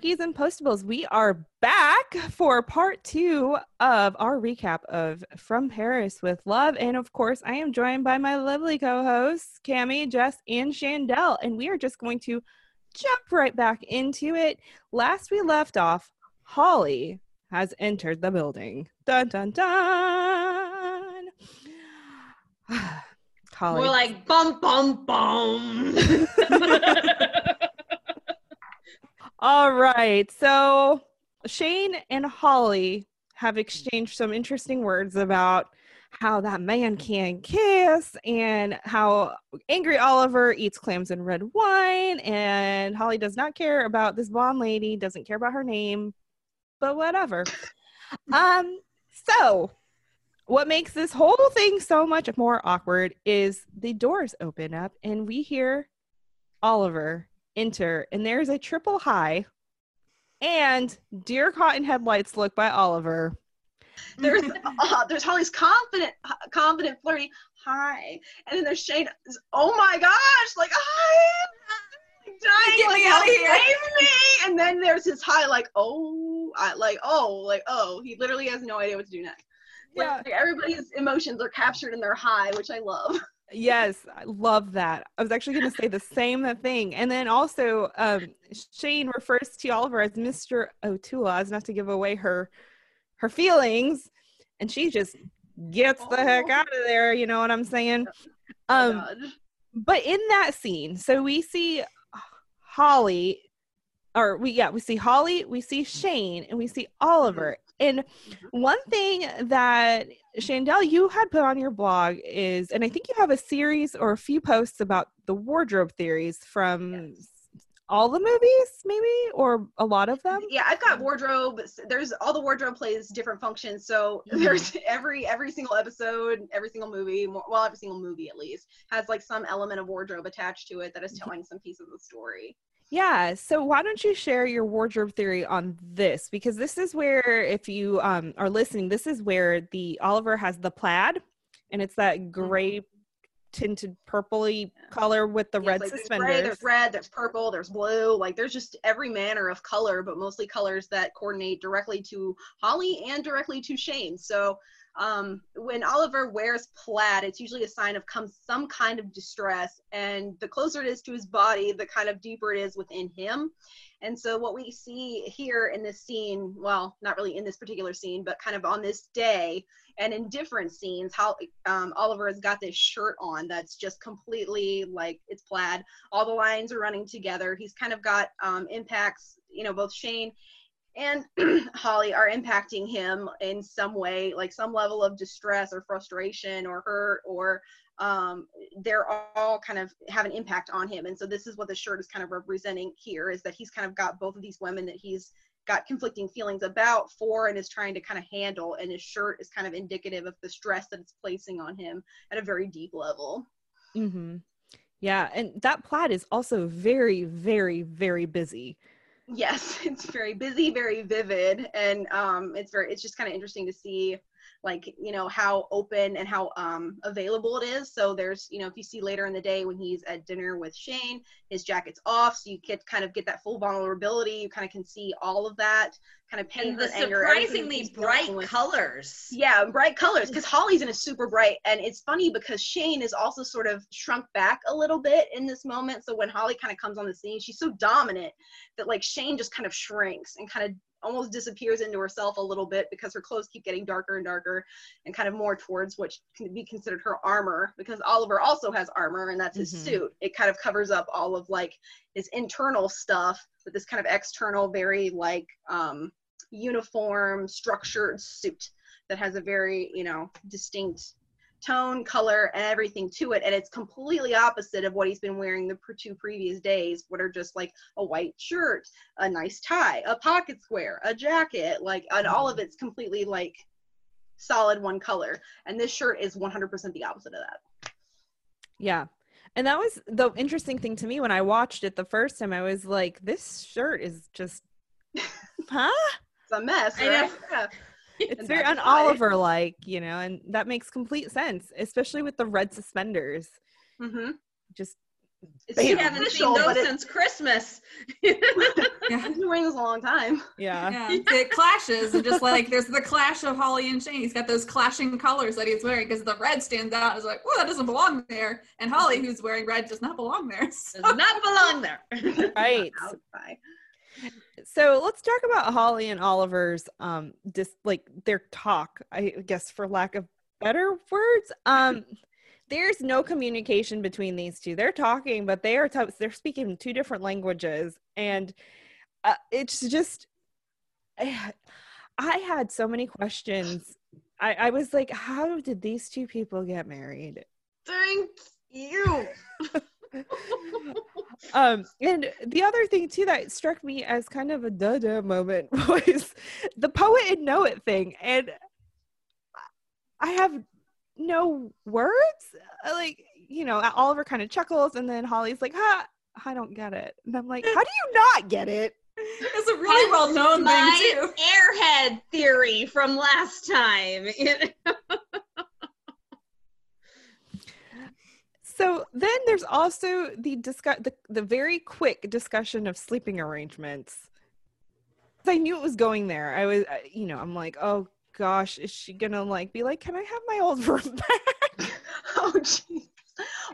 Snarkies and Postables. We are back for part two of our recap of From Paris with Love. And of course, I am joined by my lovely co hosts, Cami, Jess, and Shandell. And we are just going to jump right back into it. Last we left off, Holly has entered the building. Dun dun dun. Holly. More like bum bum bum. All right. So Shane and Holly have exchanged some interesting words about how that man can kiss and how angry Oliver eats clams and red wine. And Holly does not care about this blonde lady, doesn't care about her name, but whatever. um, so what makes this whole thing so much more awkward is the doors open up and we hear Oliver enter, and there's a triple hi and Deer Cotton Headlights look by Oliver. There's uh, there's Holly's confident, confident, flirty hi, and then there's Shane. Oh my gosh, like hi, dying, get like, me out of here, me. And then there's his hi, like oh, I, like oh, like oh. He literally has no idea what to do next. Yeah, like, everybody's emotions are captured in their hi, which I love. Yes, I love that. I was actually going to say the same thing. And then also, um, Shane refers to Oliver as Mr. O'Toole, as not to give away her her feelings, and she just gets the heck oh. out of there. You know what I'm saying? Oh um, but in that scene, so we see Holly, or we yeah, we see Holly, we see Shane, and we see Oliver, and mm-hmm. one thing that Shandell, you had put on your blog is, and I think you have a series or a few posts about the wardrobe theories from yes. all the movies, maybe, or a lot of them. Yeah, I've got wardrobe. There's all the wardrobe plays different functions. So mm-hmm. there's every every single episode, every single movie, well, every single movie at least has like some element of wardrobe attached to it that is telling some piece of the story. Yeah. So why don't you share your wardrobe theory on this? Because this is where, if you um, are listening, this is where the Oliver has the plaid, and it's that mm-hmm. gray tinted purpley color with the red like suspenders. There's, gray, there's red, there's purple, there's blue. Like there's just every manner of color, but mostly colors that coordinate directly to Holly and directly to Shane. So um, when Oliver wears plaid, it's usually a sign of come, some kind of distress. And the closer it is to his body, the kind of deeper it is within him. And so, what we see here in this scene, well, not really in this particular scene, but kind of on this day and in different scenes, how um, Oliver has got this shirt on that's just completely like it's plaid. All the lines are running together. He's kind of got um, impacts, you know, both Shane and Holly are impacting him in some way, like some level of distress or frustration or hurt, or um, they're all kind of have an impact on him. And so this is what the shirt is kind of representing here is that he's kind of got both of these women that he's got conflicting feelings about for and is trying to kind of handle. And his shirt is kind of indicative of the stress that it's placing on him at a very deep level. Mm-hmm. Yeah. And that plaid is also very, very, very busy yes it's very busy very vivid and um it's very it's just kind of interesting to see like you know how open and how um, available it is. So there's you know if you see later in the day when he's at dinner with shane his jacket's off so you get kind of get that full vulnerability. You kind of can see all of that kind of pain and the surprisingly bright colors. Yeah bright colors because holly's in a super bright and it's funny because shane is also sort of shrunk back a little bit in this moment. So when holly kind of comes on the scene she's so dominant that like shane just kind of shrinks and kind of almost disappears into herself a little bit because her clothes keep getting darker and darker and kind of more towards what can be considered her armor because Oliver also has armor and that's his mm-hmm. suit. It kind of covers up all of like his internal stuff, but this kind of external, very like um, uniform, structured suit that has a very, you know, distinct tone, color, and everything to it. And it's completely opposite of what he's been wearing the two previous days, what are just like a white shirt, a nice tie, a pocket square, a jacket, like, and all of mm-hmm. it's completely like solid one color. And this shirt is 100% the opposite of that. Yeah. And that was the interesting thing to me when I watched it the first time. I was like, this shirt is just, huh? it's a mess. Right? Yeah it's very un Oliver like, you know, and that makes complete sense, especially with the red suspenders. Mm-hmm. Just We haven't seen those since Christmas. yeah. He's been wearing this a long time. Yeah. yeah. It clashes and just like there's the clash of Holly and Shane. He's got those clashing colors that he's wearing because the red stands out. It's like, oh, that doesn't belong there. And Holly, who's wearing red, does not belong there. So. Does not belong there. right. So let's talk about Holly and Oliver's um just like their talk, I guess for lack of better words. Um there's no communication between these two. They're talking, but they are t- they're speaking two different languages, and uh, it's just I, I had so many questions. I, I was like, how did these two people get married? Thank you. um and the other thing too that struck me as kind of a duh duh moment was the poet and know it thing and i have no words. Uh, like you know oliver kind of chuckles and then holly's like ha i don't get it. And i'm like how do you not get it? It's a really well known thing too. airhead theory from last time so then there's also the discuss the, the very quick discussion of sleeping arrangements i knew it was going there i was you know i'm like oh gosh, is she gonna like be like, can I have my old room back? oh, jeez.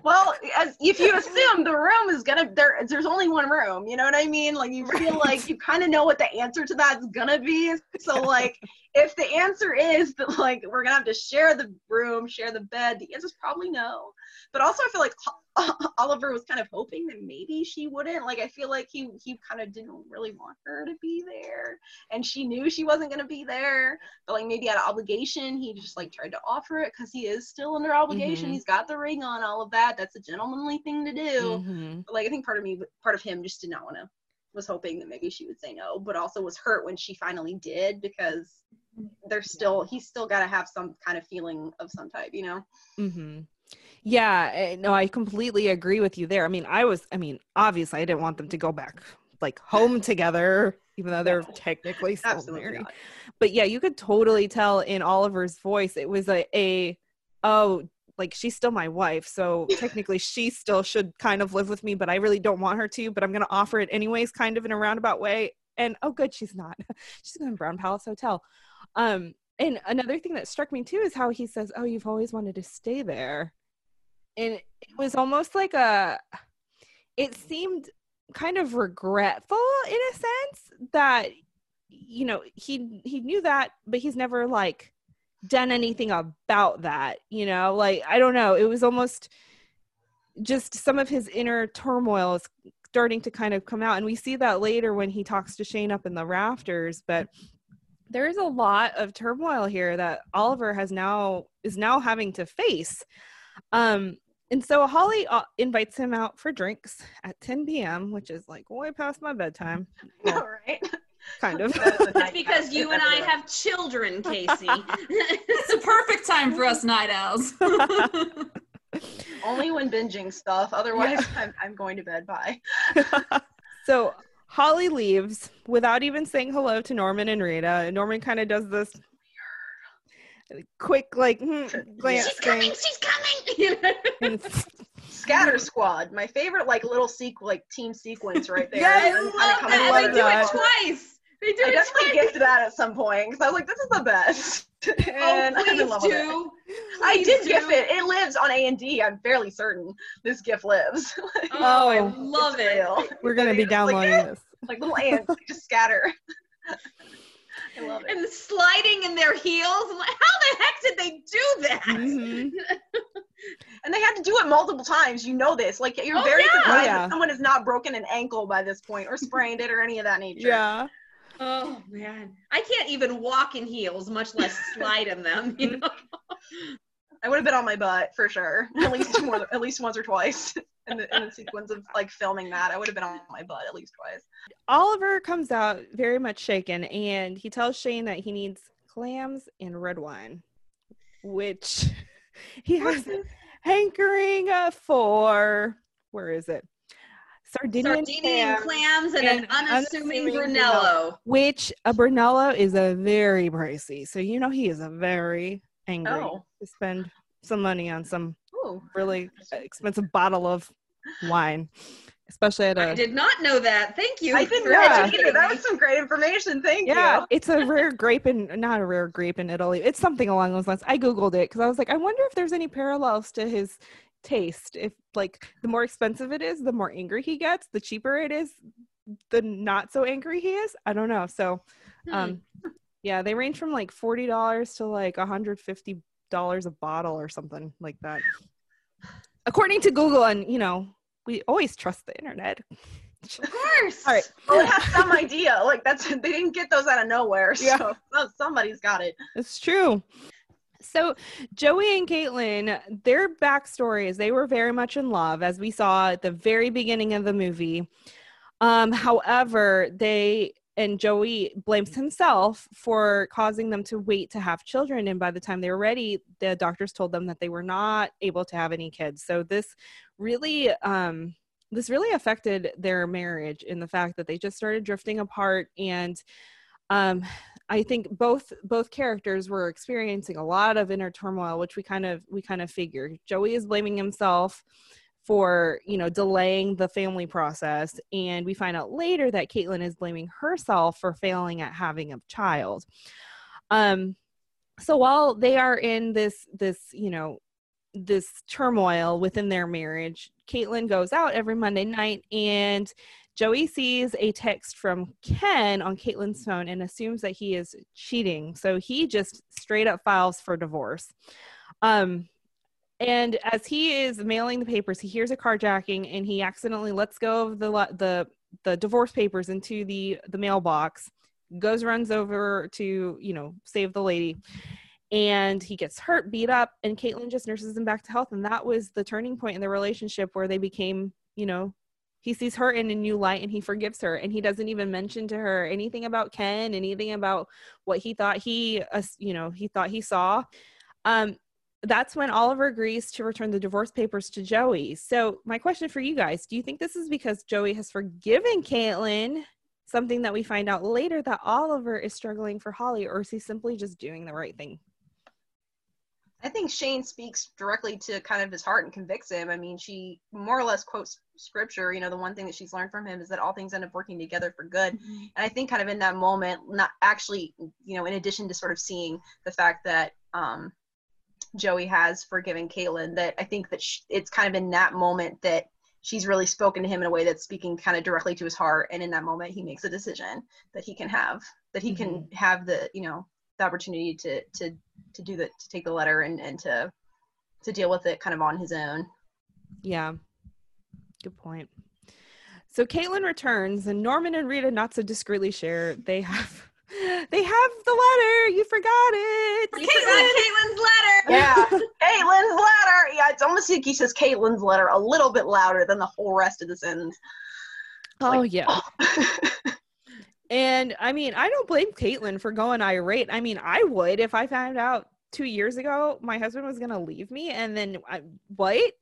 Well, as if you assume the room is gonna there, there's only one room. You know what I mean? Like you feel like you kind of know what the answer to that's gonna be. So like, if the answer is that like we're gonna have to share the room, share the bed, the answer is probably no. But also, I feel like Oliver was kind of hoping that maybe she wouldn't. Like I feel like he he kind of didn't really want her to be there, and she knew she wasn't gonna be there. But like maybe out of obligation, he just like tried to offer it because he is still under obligation. Mm-hmm. He's got the ring on, all of that. That's a gentlemanly thing to do. Mm-hmm. But like I think part of me, part of him, just did not want to. Was hoping that maybe she would say no, but also was hurt when she finally did because there's still he's still got to have some kind of feeling of some type, you know. Mm-hmm. Yeah, eh, no, I completely agree with you there. I mean, I was, I mean, obviously, I didn't want them to go back like home together, even though they're technically still married. Not. But yeah, you could totally tell in Oliver's voice it was a, a oh, like she's still my wife, so technically she still should kind of live with me, but I really don't want her to. But I'm gonna offer it anyways, kind of in a roundabout way. And oh, good, she's not. she's going to Brown Palace Hotel. Um, and another thing that struck me too is how he says, "Oh, you've always wanted to stay there." And it was almost like a it seemed kind of regretful in a sense that you know he he knew that but he's never like done anything about that you know? Like i don't know. It was almost just some of his inner turmoil is starting to kind of come out and we see that later when he talks to shane up in the rafters but there's a lot of turmoil here that oliver has now is now having to face. Um and so Holly uh, invites him out for drinks at 10 p.m., which is like way past my bedtime. Well, All right. Kind of. It's because you and I have children, Casey. it's a perfect time for us night owls. Only when binging stuff. Otherwise, yeah. I'm, I'm going to bed. Bye. so Holly leaves without even saying hello to Norman and Rita. Norman kind of does this quick like hmm, glance. She's coming. She's coming. Scatter Squad, my favorite like little sequ like team sequence right there. yes, I love that. They do it twice. They do I it definitely twice. gifted that at some point because I was like, this is the best. and oh, please do. I did do. GIF it. It lives on A and D. I'm fairly certain this GIF lives. oh, I love it. Real. We're gonna be downloading like, this. Like little ants, just scatter. I love it. And sliding in their heels. How the heck did they do that? Mm-hmm. and they had to do it multiple times. You know this. Like you're oh, very yeah. surprised oh, yeah. that someone has not broken an ankle by this point or sprained it or any of that nature. Yeah. Oh man, I can't even walk in heels, much less slide in them. You know. I would have been on my butt for sure, at least more, at least once or twice in the, in the sequence of like filming that. I would have been on my butt at least twice. Oliver comes out very much shaken, and he tells Shane that he needs clams and red wine, which he has hankering uh, for. Where is it? Sardinian, Sardinian clams, and, and, an unassuming, unassuming Brunello. Which a Brunello is a very pricey. So you know he is a very angry oh. to spend some money on some Ooh. really expensive bottle of wine, especially at I a did not know that. Thank you. I didn't for know That was some great information. Thank yeah, you. it's a rare grape in not a rare grape in Italy. It's something along those lines. I googled it because I was like, I wonder if there's any parallels to his taste. If like the more expensive it is, the more angry he gets. The cheaper it is, the not so angry he is. I don't know. So, Hmm. um, yeah, they range from like forty dollars to like hundred fifty dollars a bottle or something like that, according to Google. And you know, we always trust the internet. Of course. All right. Well, it has some idea. Like that's they didn't get those out of nowhere. Yeah. So so somebody's got it. It's true. So Joey and Caitlin, their backstory is they were very much in love, as we saw at the very beginning of the movie. Um, however, they and Joey blames himself for causing them to wait to have children. And by the time they were ready, the doctors told them that they were not able to have any kids. So this really um this really affected their marriage in the fact that they just started drifting apart and um I think both both characters were experiencing a lot of inner turmoil, which we kind of we kind of figured. Joey is blaming himself for you know delaying the family process, and we find out later that Caitlin is blaming herself for failing at having a child. Um, so while they are in this this you know this turmoil within their marriage, Caitlin goes out every Monday night and Joey sees a text from Ken on Caitlin's phone and assumes that he is cheating. So he just straight up files for divorce. Um, and as he is mailing the papers, he hears a carjacking and he accidentally lets go of the the the divorce papers into the the mailbox. Goes runs over to you know save the lady, and he gets hurt, beat up, and Caitlin just nurses him back to health. And that was the turning point in the relationship where they became you know he sees her in a new light and he forgives her and he doesn't even mention to her anything about ken anything about what he thought he uh, you know he thought he saw um that's when oliver agrees to return the divorce papers to joey so my question for you guys do you think this is because joey has forgiven caitlin something that we find out later that oliver is struggling for holly or is he simply just doing the right thing I think Shane speaks directly to kind of his heart and convicts him. I mean, she more or less quotes scripture. You know, the one thing that she's learned from him is that all things end up working together for good. And I think kind of in that moment, not actually, you know, in addition to sort of seeing the fact that um, Joey has forgiven Caitlin, that I think that sh- it's kind of in that moment that she's really spoken to him in a way that's speaking kind of directly to his heart. And in that moment, he makes a decision that he can have, that he can mm-hmm. have the, you know, the opportunity to to to do the to take the letter and and to to deal with it kind of on his own. Yeah. Good point. So Caitlin returns and Norman and Rita not so discreetly share they have they have the letter. You forgot it. You forgot Caitlin's letter. Yeah, Caitlin's letter. Yeah, it's almost like he says Caitlin's letter a little bit louder than the whole rest of the sentence. Oh Like, yeah. Oh. And I mean, I don't blame Caitlin for going irate. I mean, I would if I found out two years ago my husband was gonna leave me and then I, what?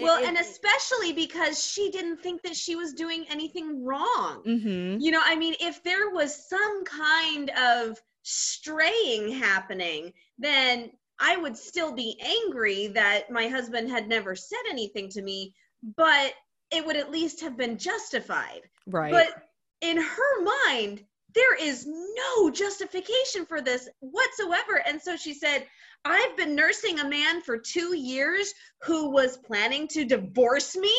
Well, and especially because she didn't think that she was doing anything wrong. mm-hmm. You know, I mean, if there was some kind of straying happening, then I would still be angry that my husband had never said anything to me, but it would at least have been justified. right. But in her mind, there is no justification for this whatsoever. And so she said, I've been nursing a man for two years who was planning to divorce me.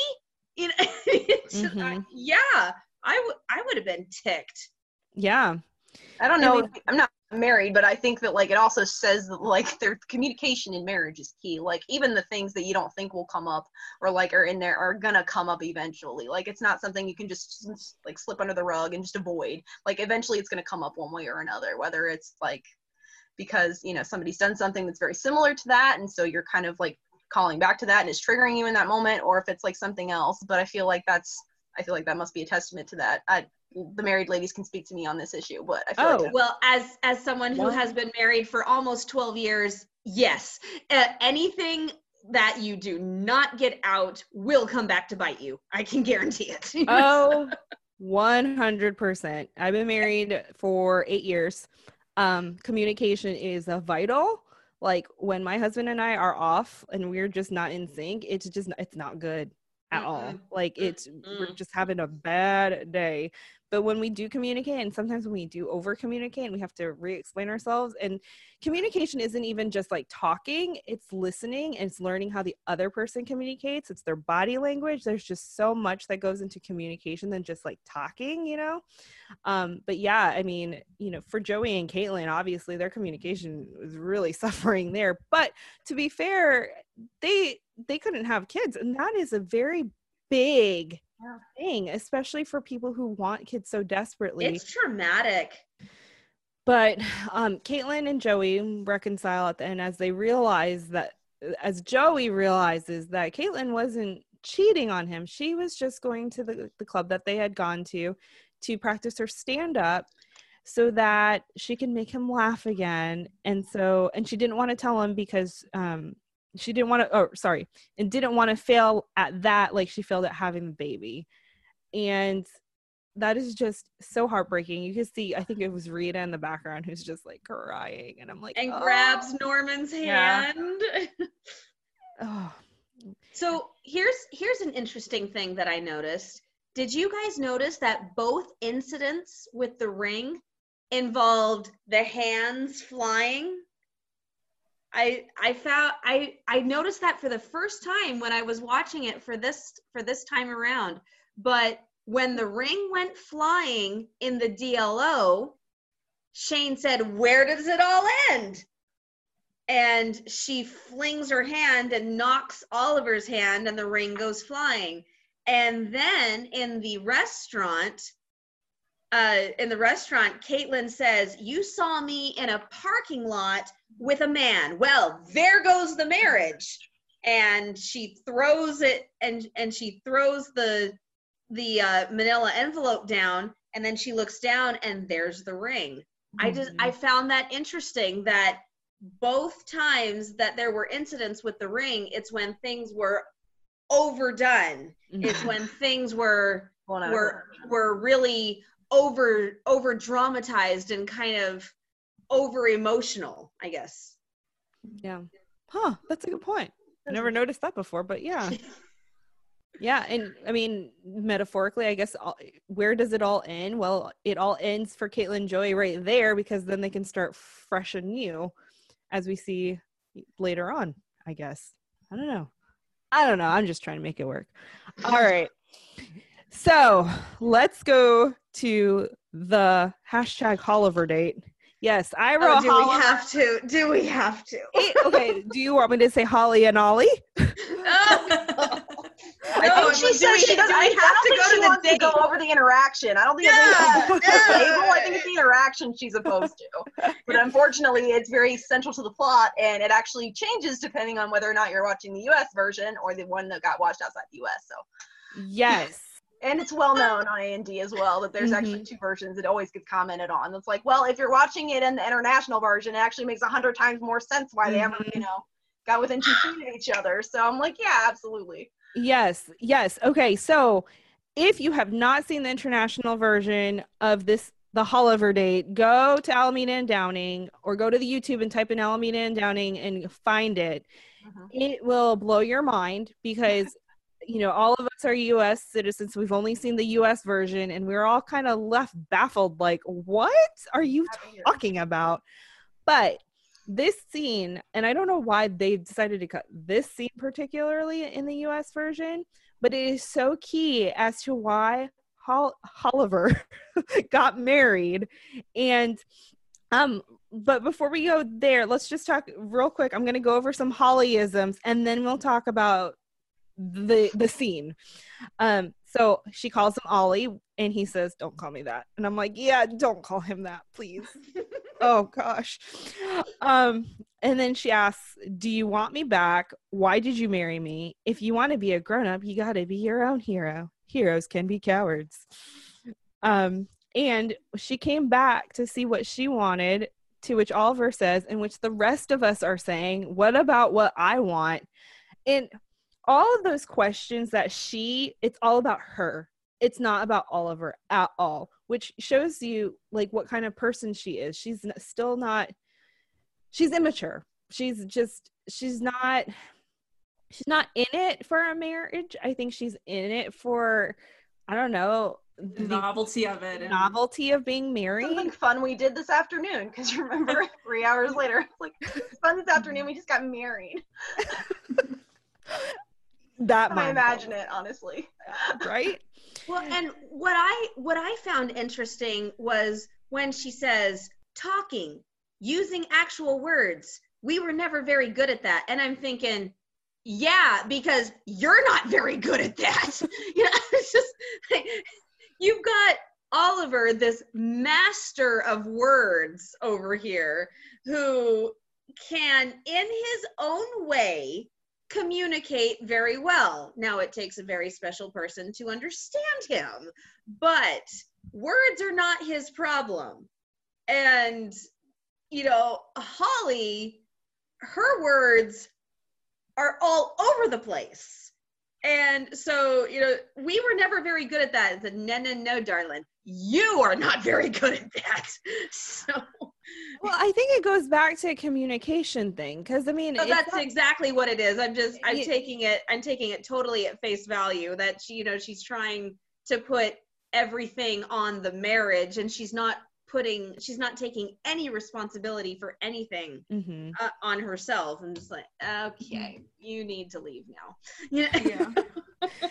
You know, it's, I- mm-hmm. yeah, I would I would have been ticked. yeah. I don't I know. mean- I'm not married, but I think that like it also says that like their communication in marriage is key. Like even the things that you don't think will come up or like are in there are gonna come up eventually. Like it's not something you can just like slip under the rug and just avoid. Like eventually it's gonna come up one way or another, whether it's like because you know somebody's done something that's very similar to that, and so you're kind of like calling back to that and it's triggering you in that moment, or if it's like something else. But I feel like that's I feel like that must be a testament to that. I, the married ladies can speak to me on this issue, but I feel Oh. like Well, as as someone who has been married for almost 12 years, yes. Uh, anything that you do not get out will come back to bite you. I can guarantee it. Oh, 100%. I've been married for eight years. Um, communication is a vital. Like when my husband and I are off and we're just not in sync, it's just, it's not good. at all. Mm-mm. Like it's we're just having a bad day. But when we do communicate, and sometimes when we do over communicate, we have to re-explain ourselves, and communication isn't even just like talking; it's listening and it's learning how the other person communicates. It's their body language. There's just so much that goes into communication than just like talking, you know. Um, but yeah, I mean, you know, for Joey and Caitlin, obviously their communication was really suffering there. But to be fair, they they couldn't have kids, and that is a very big. Thing, especially for people who want kids so desperately. It's traumatic. but um, Caitlin and Joey reconcile at the end as they realize that, as Joey realizes that Caitlin wasn't cheating on him. She was just going to the, the club that they had gone to to practice her stand up so that she can make him laugh again. And so, and she didn't want to tell him because um, she didn't want to, oh, sorry, and didn't want to fail at that like she failed at having the baby. And that is just so heartbreaking. You can see, I think it was Rita in the background who's just like crying. And I'm like, And "Oh." grabs Norman's Yeah. hand. Oh, So here's here's an interesting thing that I noticed. Did you guys notice that both incidents with the ring involved the hands flying? I I found I I noticed that for the first time when I was watching it for this for this time around. But when the ring went flying in the DLO, Shane said, "Where does it all end?" and she flings her hand and knocks Oliver's hand, and the ring goes flying. And then in the restaurant, uh, in the restaurant, Caitlin says, "You saw me in a parking lot with a man. Well, there goes the marriage." And she throws it, and and she throws the the uh, Manila envelope down, and then she looks down, and there's the ring. I just I found that interesting that both times that there were incidents with the ring, it's when things were overdone. It's when things were Blown out of were were really over over dramatized and kind of over emotional, I guess. yeah. Huh. That's a good point. I never noticed that before, but yeah. Yeah, and I mean, metaphorically, I guess, all, where does it all end? Well, it all ends for Caitlin and Joey right there because then they can start fresh and new, as we see later on. I guess I don't know. I don't know. I'm just trying to make it work. All right. So let's go to the hashtag Holliver date. Yes, I oh, wrote. Oh, do we have to? Do we have to? Hey, okay, do you want me to say Holly and Ollie? Oh. I No, think she do said we- she doesn't. do I, have don't to think go she to the wants to go over the interaction. I don't think Yeah, it's yeah. the label. I think it's the interaction she's opposed to. But unfortunately, it's very central to the plot, and it actually changes depending on whether or not you're watching the U.S. version or the one that got watched outside the U.S. So, Yes. And it's well known on A&D as well that there's actually two versions. It always gets commented on. It's like, well, if you're watching it in the international version, it actually makes a hundred times more sense why they ever, you know, got within two feet of each other. So I'm like, yeah, absolutely. Yes, yes. Okay, so if you have not seen the international version of this, the Holliver date, go to Alameda and Downing or go to the YouTube and type in Alameda and Downing and find it. Mhm. It will blow your mind because, you know, all of us are US citizens. We've only seen the US version and we're all kind of left baffled like, what are you talking about? But this scene, and I don't know why they decided to cut this scene particularly in the US version, but it is so key as to why Hol- Holliver got married. And um but before we go there, let's just talk real quick. I'm going to go over some Hollyisms and then we'll talk about the the scene. Um so she calls him Ollie and he says, "Don't call me that." And I'm like, "Yeah, don't call him that, please." oh gosh. Um and then she asks, "Do you want me back? Why did you marry me? If you want to be a grown-up, you got to be your own hero. Heroes can be cowards." Um and she came back to see what she wanted, to which Oliver says, and which the rest of us are saying, What about what I want? And all of those questions that she, it's all about her. It's not about Oliver at all, which shows you like what kind of person she is. She's still not, she's immature. She's just, she's not, she's not in it for a marriage. I think she's in it for I don't know The novelty of it. and- novelty of being married. Something fun we did this afternoon because you remember three hours later, it's like fun this afternoon. We just got married. That I imagine it honestly. right? Well, and what I what I found interesting was when she says talking, using actual words. We were never very good at that. And I'm thinking, yeah, because you're not very good at that. you know, it's just like, you've got Oliver, this master of words over here, who can, in his own way, communicate very well. Now, it takes a very special person to understand him, but words are not his problem. And, you know, Holly, her words are all over the place. And so, you know, we were never very good at that. It's a no, no, no, darling. You are not very good at that. So, Well, I think it goes back to a communication thing because I mean, so that's not- exactly what it is. I'm just, I'm Yeah. taking it, I'm taking it totally at face value that she, you know, she's trying to put everything on the marriage and she's not putting, she's not taking any responsibility for anything Mhm. uh, on herself. I'm just like, okay, you need to leave now. You know? Yeah.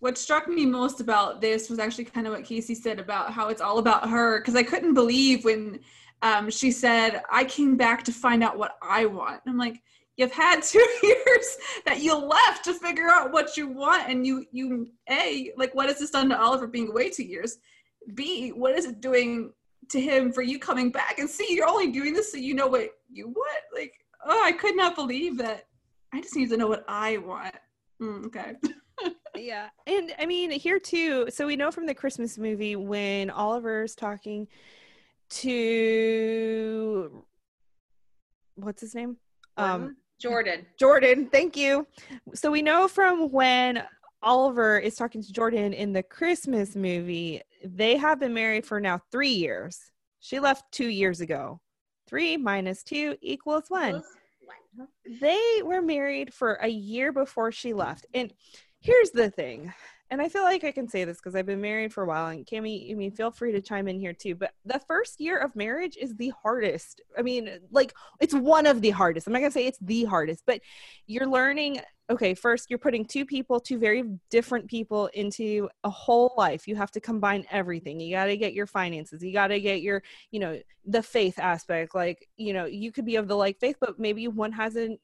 what struck me most about this was actually kind of what Casey said about how it's all about her because I couldn't believe when um, she said, I came back to find out what I want. I'm like, you've had two years that you left to figure out what you want and you you a like what has this done to oliver being away two years? B what is it doing to him for you coming back? And c you're only doing this so you know what you want. Like oh i could not believe that. I just need to know what i want. Mm, okay. Yeah. And I mean, here too, so we know from the Christmas movie when Oliver's talking to what's his name? Um Jordan. Jordan, thank you. So we know from when Oliver is talking to Jordan in the Christmas movie, they have been married for now 3 years. She left 2 years ago. 3 minus 2 equals 1 they were married for a year before she left. And here's the thing, and I feel like I can say this because I've been married for a while. And Kimmy, I mean, feel free to chime in here too. But the first year of marriage is the hardest. I mean, like it's one of the hardest. I'm not gonna say it's the hardest, but you're learning. Okay, first you're putting two people, two very different people into a whole life. You have to combine everything. You got to get your finances. You got to get your, you know, the faith aspect. Like you know you could be of the like faith but maybe one has a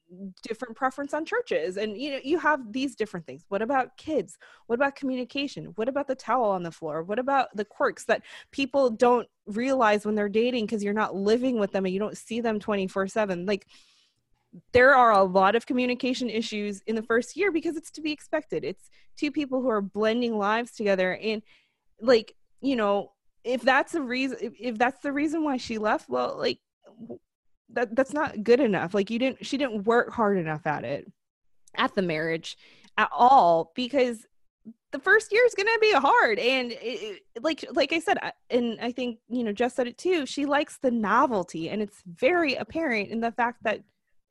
different preference on churches. And you know you have these different things. What about kids? What about communication? What about the towel on the floor? What about the quirks that people don't realize when they're dating because you're not living with them and you don't see them 24 7 like there are a lot of communication issues in the first year because it's to be expected. It's two people who are blending lives together. And like you know if that's the reason if, if that's the reason why she left well like that that's not good enough. Like you didn't she didn't work hard enough at it at the marriage at all because the first year is going to be hard. And it, like like i said and i think you know jess said it too she likes the novelty and it's very apparent in the fact that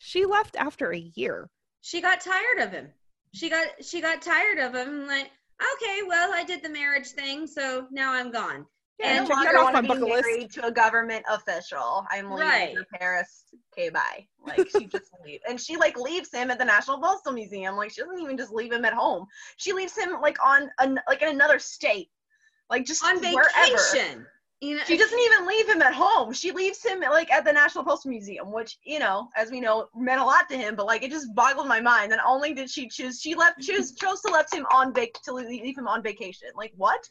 she left after a year she got tired of him. She got she got tired of him. Like, okay, well, I did the marriage thing, so now I'm gone. I And no longer off want my to be bucket list. married to a government official. I'm leaving Right. for Paris. Okay, bye. Like she just leaves, and she like leaves him at the National Postal Museum. Like she doesn't even just leave him at home. She leaves him like on an, like in another state, like just On wherever. vacation. You know, She doesn't even leave him at home. She leaves him like at the National Postal Museum, which you know, as we know, meant a lot to him. But like, it just boggled my mind. And only did she choose, she left, choose, chose to left him on vac to leave him on vacation. Like what?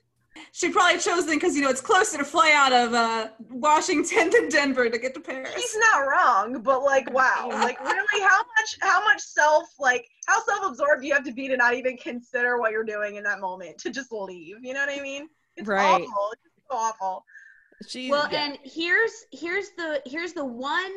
she probably chose them because you know it's closer to fly out of uh, washington than denver to get to paris He's not wrong, but like, wow, like really, how much, how much self, like, how self-absorbed do you have to be to not even consider what you're doing in that moment to just leave? You know what I mean? It's Right. awful. It's awful. She well yeah. and here's here's the here's the one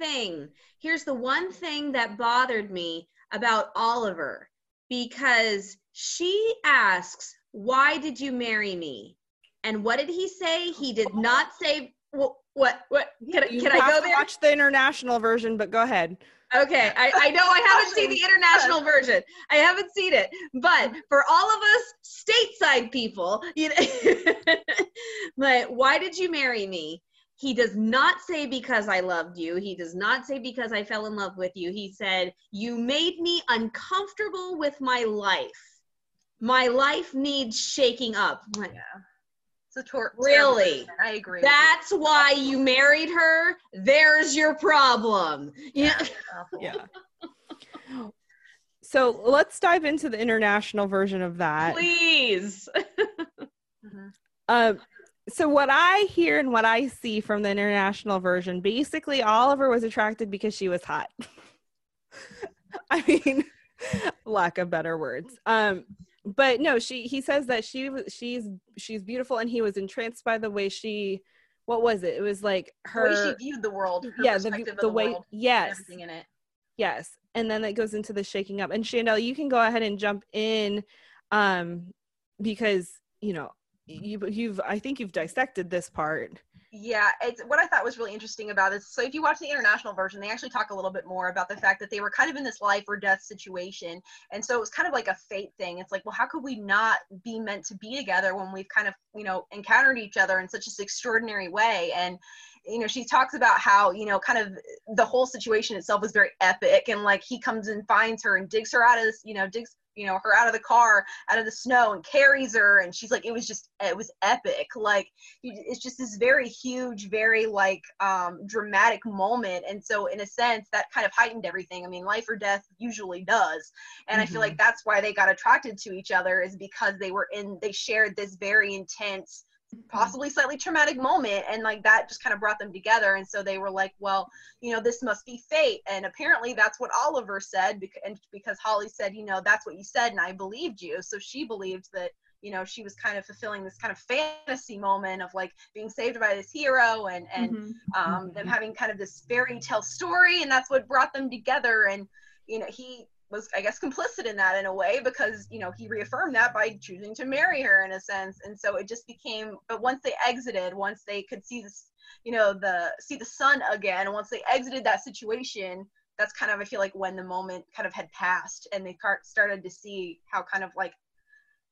thing here's the one thing that bothered me about oliver because she asks why did you marry me and what did he say he did not say Well, What? What? Can, You can I go there? watch the international version, but go ahead. Okay, I, I know I haven't seen the international version. I haven't seen it, but for all of us stateside people, you know, but why did you marry me? He does not say because I loved you. He does not say because I fell in love with you. He said you made me uncomfortable with my life. My life needs shaking up. Like, It's a tor- Really? I agree. with you. That's why you married her. There's your problem. Yeah. Yeah. So let's dive into the international version of that. Please. Mhm. Um, so what I hear and what I see from the international version, basically Oliver was attracted because she was hot. I mean, lack of better words. Um, but no, she he says that she was she's she's beautiful and he was entranced by the way she what was it? It was like The way her she viewed the world. Her yeah, the, the the way world, yes. in it. Yes. And then that goes into the shaking up. And Shandell, you can go ahead and jump in um because, you know, you you've I think you've dissected this part. Yeah, it's what I thought was really interesting about this. So if you watch the international version, they actually talk a little bit more about the fact that they were kind of in this life or death situation. And so it was kind of like a fate thing. It's like, well, how could we not be meant to be together when we've kind of, you know, encountered each other in such an extraordinary way? And you know, she talks about how, you know, kind of the whole situation itself was very epic and like he comes and finds her and digs her out of this, you know, digs you know her out of the car out of the snow and carries her and she's like it was just it was epic. Like it's just this very huge very like um dramatic moment. And so in a sense that kind of heightened everything. I mean life or death usually does. And i feel like that's why they got attracted to each other is because they were in they shared this very intense possibly slightly traumatic moment and like that just kind of brought them together and so they were like well you know this must be fate and apparently that's what oliver said because, and because holly said you know that's what you said and i believed you so she believed that you know she was kind of fulfilling this kind of fantasy moment of like being saved by this hero and and Mhm. um, them having kind of this fairy tale story, and that's what brought them together. And you know, he was, I guess, complicit in that in a way because you know he reaffirmed that by choosing to marry her in a sense. And so it just became. But once they exited, once they could see this, you know, the see the sun again, once they exited that situation. That's kind of I feel like when the moment kind of had passed and they started to see how kind of like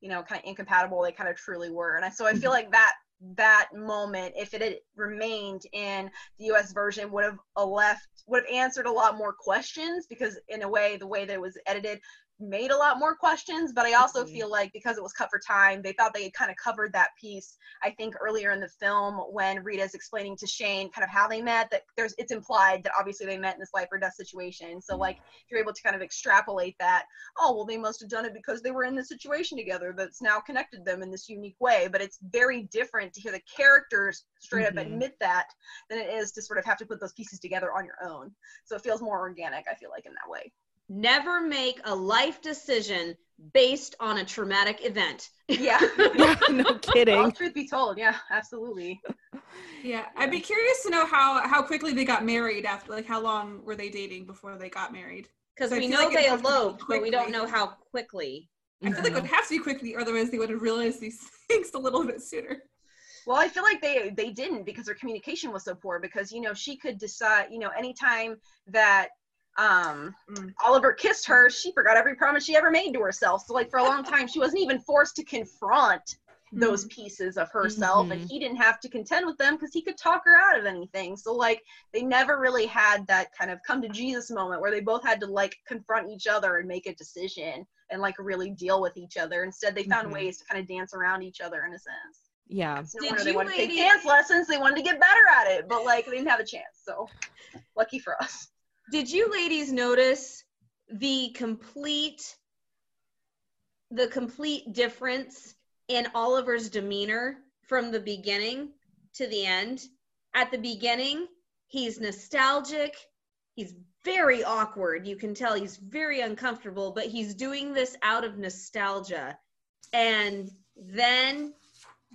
you know kind of incompatible they kind of truly were and I, so i feel mm-hmm. like that that moment if it had remained in the us version would have left would have answered a lot more questions because in a way the way that it was edited made a lot more questions but i also Mhm. feel like because it was cut for time they thought they had kind of covered that piece i think earlier in the film when rita's explaining to shane kind of how they met that there's it's implied that obviously they met in this life or death situation. So like if you're able to kind of extrapolate that oh well they must have done it because they were in this situation together that's now connected them in this unique way. But it's very different to hear the characters straight Mhm. up admit that than it is to sort of have to put those pieces together on your own. So it feels more organic i feel like in that way Never make a life decision based on a traumatic event. yeah Yeah, no well, kidding. truth be told yeah absolutely Yeah, I'd be curious to know how how quickly they got married after, like how long were they dating before they got married? Because we know like they have to be eloped, but we don't know how quickly. I feel like it would mm-hmm. have to be quickly, otherwise they would have realized these things a little bit sooner. Well, I feel like they they didn't because their communication was so poor. Because you know she could decide, you know, anytime that um Mm. Oliver kissed her, she forgot every promise she ever made to herself. So like for a long time, she wasn't even forced to confront those pieces of herself, and Mhm. he didn't have to contend with them because he could talk her out of anything. So like they never really had that kind of come to Jesus moment where they both had to like confront each other and make a decision and like really deal with each other. Instead, they found Mhm. ways to kind of dance around each other in a sense. Yeah. It's no Did they you wanted to take dance lessons. They wanted to get better at it, but like they didn't have a chance. So lucky for us. Did you ladies notice the complete the complete difference in Oliver's demeanor from the beginning to the end? At the beginning, he's nostalgic, he's very awkward. You can tell he's very uncomfortable, but he's doing this out of nostalgia. And then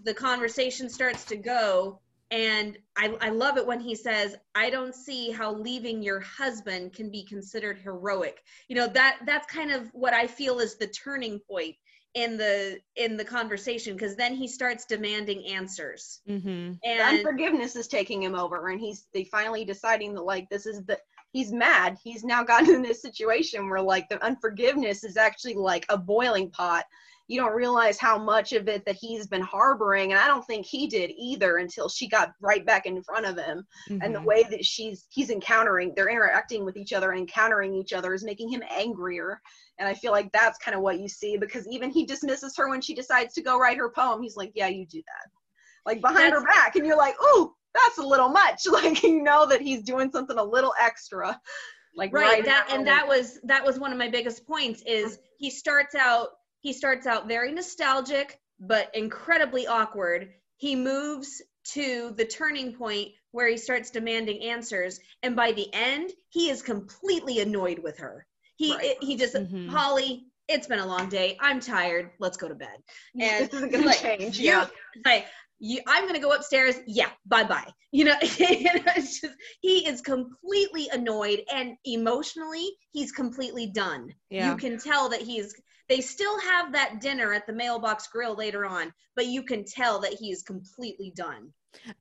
the conversation starts to go and I, I love it when he says i don't see how leaving your husband can be considered heroic. You know that that's kind of what i feel is the turning point in the in the conversation because then he starts demanding answers. Mm-hmm. The and unforgiveness is taking him over and he's they finally deciding that like this is the he's mad. He's now gotten in this situation where like the unforgiveness is actually like a boiling pot you don't realize how much of it that he's been harboring and i don't think he did either until she got right back in front of him. And the Mhm. way that she's he's encountering they're interacting with each other and encountering each other is making him angrier. And i feel like that's kind of what you see because even he dismisses her when she decides to go write her poem. He's like yeah you do that. Like behind her back and you're like ooh that's a little much. Like you know that he's doing something a little extra. Like right that and that was that was one of my biggest points is he starts out he starts out very nostalgic but incredibly awkward he moves to the turning point where he starts demanding answers and by the end he is completely annoyed with her he Right. he just Mhm. holly it's been a long day i'm tired let's go to bed and this isn't gonna like, change you- yeah like you, I'm gonna go upstairs. Yeah, bye bye. You know, you know, it's just he is completely annoyed and emotionally he's completely done. Yeah. You can tell that he's. They still have that dinner at the mailbox grill later on, but you can tell that he is completely done.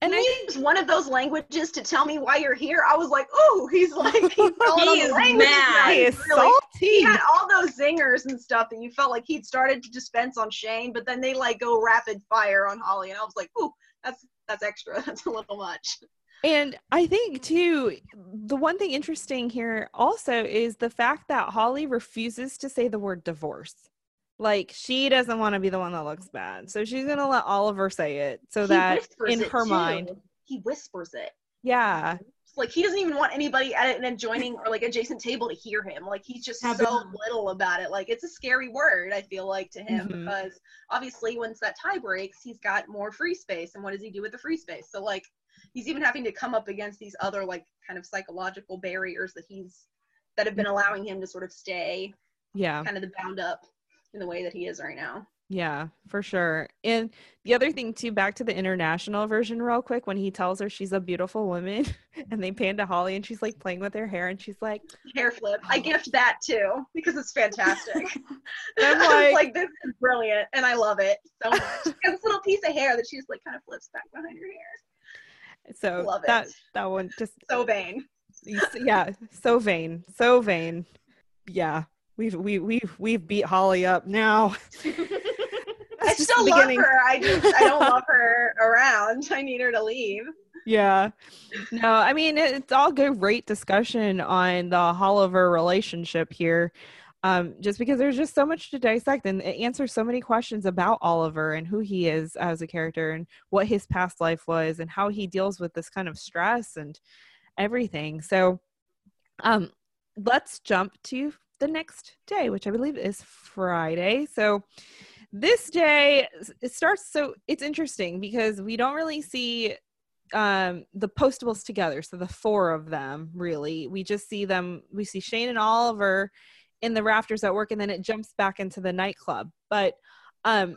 And I he used one of those languages to tell me why you're here. I was like, "Ooh, he's like he's He is mad. he He's is really- He had all those zingers and stuff that you felt like he'd started to dispense on Shane, but then they like go rapid fire on Holly, and I was like, "Ooh, that's that's extra. That's a little much." And I think too, the one thing interesting here also is the fact that Holly refuses to say the word divorce. Like she doesn't want to be the one that looks bad. So she's gonna let Oliver say it so He that in her mind. he whispers it. Yeah. Like he doesn't even want anybody at an adjoining or like adjacent table to hear him. Like he's just so little about it. Like it's a scary word. I feel like to him Mhm. because obviously once that tie breaks, he's got more free space. And what does he do with the free space? So like he's even having to come up against these other like kind of psychological barriers that he's that have been allowing him to sort of stay Yeah. kind of the bound up in the way that he is right now. Yeah, for sure. And the other thing too, back to the international version real quick, when he tells her she's a beautiful woman and they pan to Holly and she's like playing with her hair and she's like, Hair flip. I oh. gift that too because it's fantastic. I'm like- like, this is brilliant, and I love it so much. This little piece of hair that she's like kind of flips back behind her hair. So Love that it. that one just So vain. yeah, so vain, so vain. Yeah, we've we we've we've beat Holly up now. I still love beginning. her. I just I don't love her around. I need her to leave. Yeah. No, I mean it's all good great discussion on the Holliver relationship here. Um, just because there's just so much to dissect and it answers so many questions about Oliver and who he is as a character and what his past life was and how he deals with this kind of stress and everything. So um let's jump to the next day, which I believe is Friday. So this day it starts so it's interesting because we don't really see um the postables together so the four of them really we just see them we see shane and oliver in the rafters at work and then it jumps back into the nightclub but um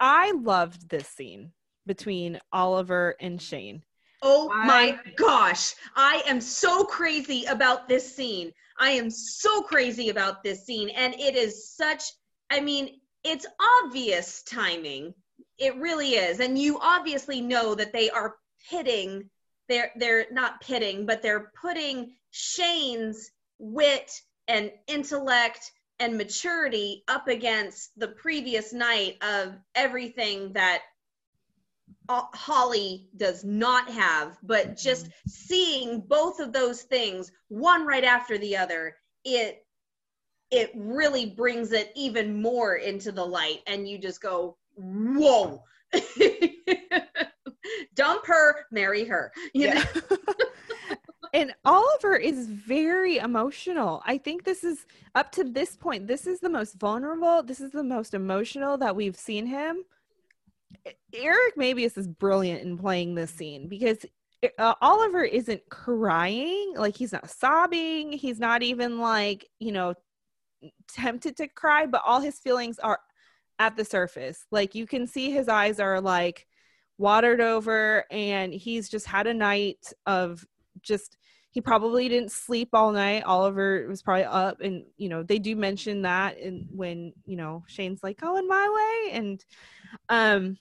i loved this scene between oliver and shane Oh I- my gosh. I am so crazy about this scene. I am so crazy about this scene. And it is such, I mean, it's obvious timing. It really is. And you obviously know that they are pitting, they're they're not pitting, but they're putting Shane's wit and intellect and maturity up against the previous night of everything that uh, Holly does not have, but just seeing both of those things, one right after the other, it it really brings it even more into the light, and you just go, "Whoa!" Dump her, marry her. You know? and Oliver is very emotional. I think this is up to this point, this is the most vulnerable, this is the most emotional that we've seen him. Eric Mabius is brilliant in playing this scene because uh, Oliver isn't crying, like he's not sobbing, he's not even like, you know, tempted to cry, but all his feelings are at the surface. Like you can see his eyes are like watered over and he's just had a night of just he probably didn't sleep all night. Oliver was probably up, and you know they do mention that, and when you know Shane's like, "Going my way," and um,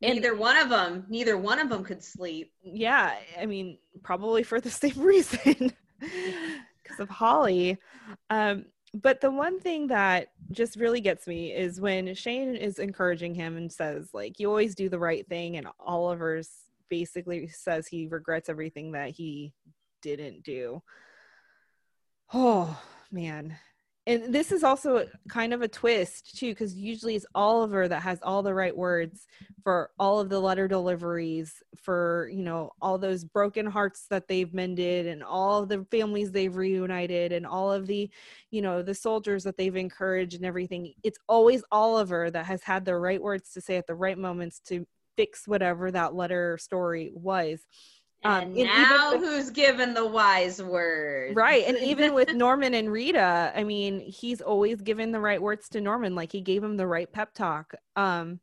and neither one of them, neither one of them could sleep. yeah, I mean, probably for the same reason because of Holly. Um, but the one thing that just really gets me is when Shane is encouraging him and says, like, you always do the right thing, and Oliver's basically says he regrets everything that he didn't do. Oh man. And this is also kind of a twist too, because usually it's Oliver that has all the right words for all of the letter deliveries, for you know, all those broken hearts that they've mended and all the families they've reunited and all of the, you know, the soldiers that they've encouraged and everything. It's always Oliver that has had the right words to say at the right moments to fix whatever that letter story was. Um, And and now with- who's given the wise words? Right. And even with Norman and Rita, I mean, he's always given the right words to Norman. Like he gave him the right pep talk. Um,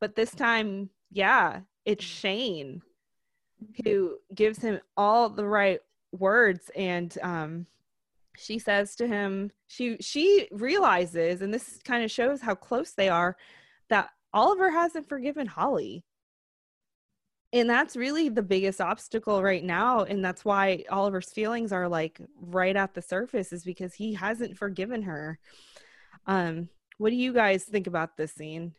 but this time, yeah, it's Shane who gives him all the right words and um she says to him she she realizes and this kind of shows how close they are that Oliver hasn't forgiven Holly and that's really the biggest obstacle right now and that's why oliver's feelings are like right at the surface is because he hasn't forgiven her um what do you guys think about this scene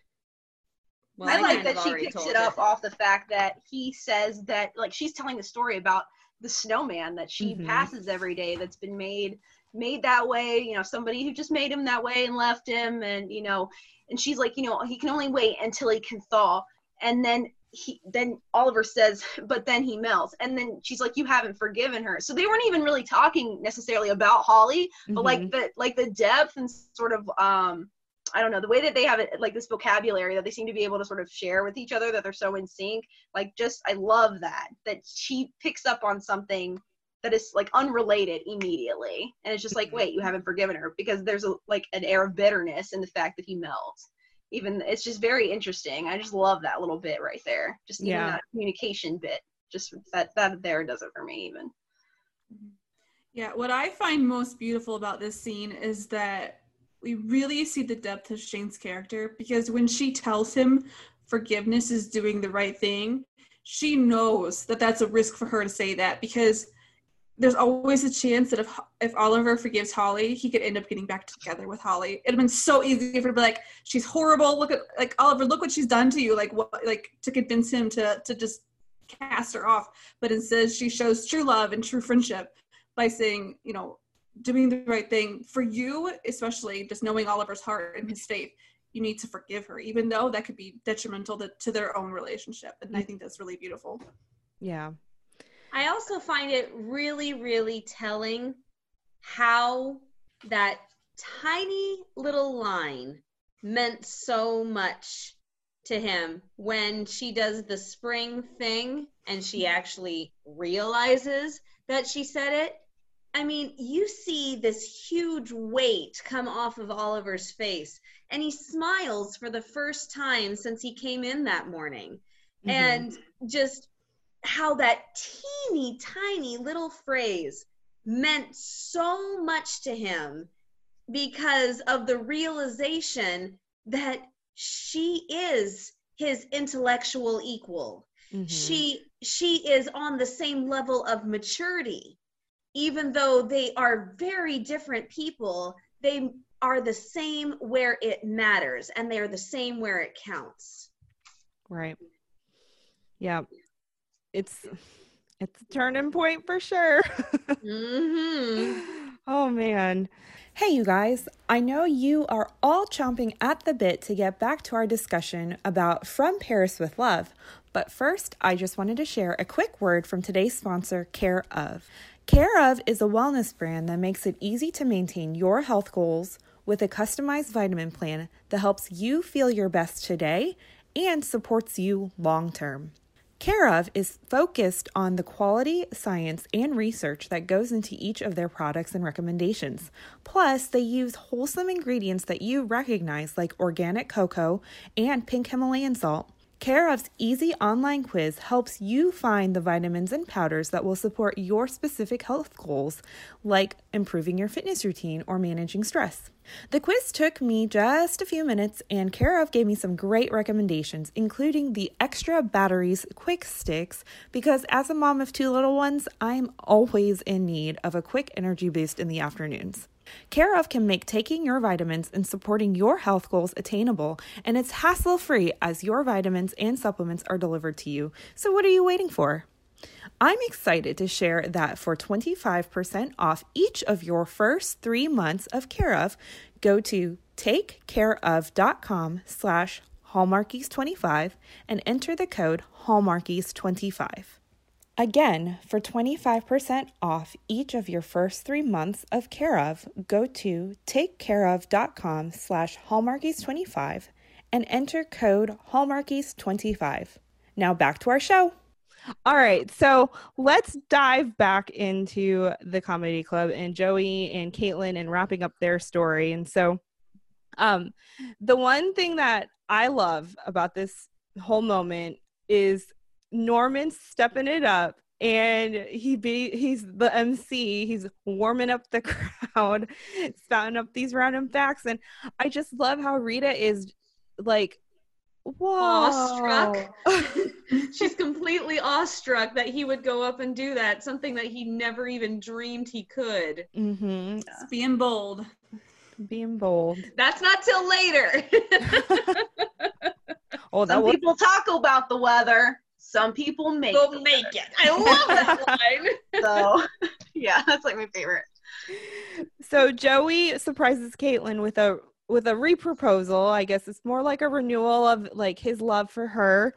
Well, I like that she already picks told it up off the fact that he says that like she's telling the story about the snowman that she Mhm. passes every day that's been made made that way, you know, somebody who just made him that way and left him and you know, and she's like, you know, he can only wait until he can thaw. And then he then Oliver says, but then he melts. And then she's like, you haven't forgiven her. So they weren't even really talking necessarily about Holly, but Mhm. like the like the depth and sort of um I don't know the way that they have it like this vocabulary that they seem to be able to sort of share with each other that they're so in sync like just I love that that she picks up on something that is like unrelated immediately and it's just like Mhm. wait you haven't forgiven her because there's a like an air of bitterness in the fact that he melts even it's just very interesting. I just love that little bit right there. Just even Yeah. that communication bit just that that there does it for me even. Yeah, what I find most beautiful about this scene is that we really see the depth of Shane's character because when she tells him forgiveness is doing the right thing, she knows that that's a risk for her to say that because there's always a chance that if if Oliver forgives Holly, he could end up getting back together with Holly. It'd have been so easy for her to be like, "She's horrible. Look at like Oliver. Look what she's done to you. Like what? Like to convince him to to just cast her off." But instead, she shows true love and true friendship by saying, you know, doing the right thing for you, especially just knowing Oliver's heart and his faith. You need to forgive her, even though that could be detrimental to, to their own relationship. And I think that's really beautiful. yeah I also find it really, really telling how that tiny little line meant so much to him when she does the spring thing and she actually realizes that she said it. I mean, you see this huge weight come off of Oliver's face, and he smiles for the first time since he came in that morning. Mhm. And just how that teeny tiny little phrase meant so much to him because of the realization that she is his intellectual equal. Mhm. she she is on the same level of maturity. Even though they are very different people they are the same where it matters and they are the same where it counts. Right. Yeah it's it's a turning point for sure hmm oh man Hey, you guys, I know you are all chomping at the bit to get back to our discussion about From Paris with Love. But first, I just wanted to share a quick word from today's sponsor, Care of. Care of is a wellness brand that makes it easy to maintain your health goals with a customized vitamin plan that helps you feel your best today and supports you long term. Care of is focused on the quality, science, and research that goes into each of their products and recommendations. Plus, they use wholesome ingredients that you recognize, like organic cocoa and pink Himalayan salt, Care of's easy online quiz helps you find the vitamins and powders that will support your specific health goals, like improving your fitness routine or managing stress. The quiz took me just a few minutes, and Care of gave me some great recommendations, including the extra batteries quick sticks, because as a mom of two little ones, I'm always in need of a quick energy boost in the afternoons. Care of can make taking your vitamins and supporting your health goals attainable, and it's hassle free as your vitamins and supplements are delivered to you. So, what are you waiting for? I'm excited to share that for 25% off each of your first three months of Care of, go to takecareof.com slash hallmarkies25 and enter the code hallmarkies25. Again, for 25% off each of your first three months of Care of, go to takecareof.com slash hallmarkies25 and enter code hallmarkies25. Now back to our show. All right, so let's dive back into the comedy club and Joey and Caitlin and wrapping up their story. And so, um, the one thing that I love about this whole moment is Norman stepping it up and he be he's the MC. He's warming up the crowd, spouting up these random facts, and I just love how Rita is like, whoa, Awestruck. She's completely awestruck that he would go up and do that, something that he never even dreamed he could. Mm-hmm. It's being bold. Being bold. That's not till later. Oh, that Some was people talk about the weather. Some people make Go the make it. I love that line. So yeah, that's like my favorite. so Joey surprises Caitlin with a with a reproposal. I guess it's more like a renewal of like his love for her.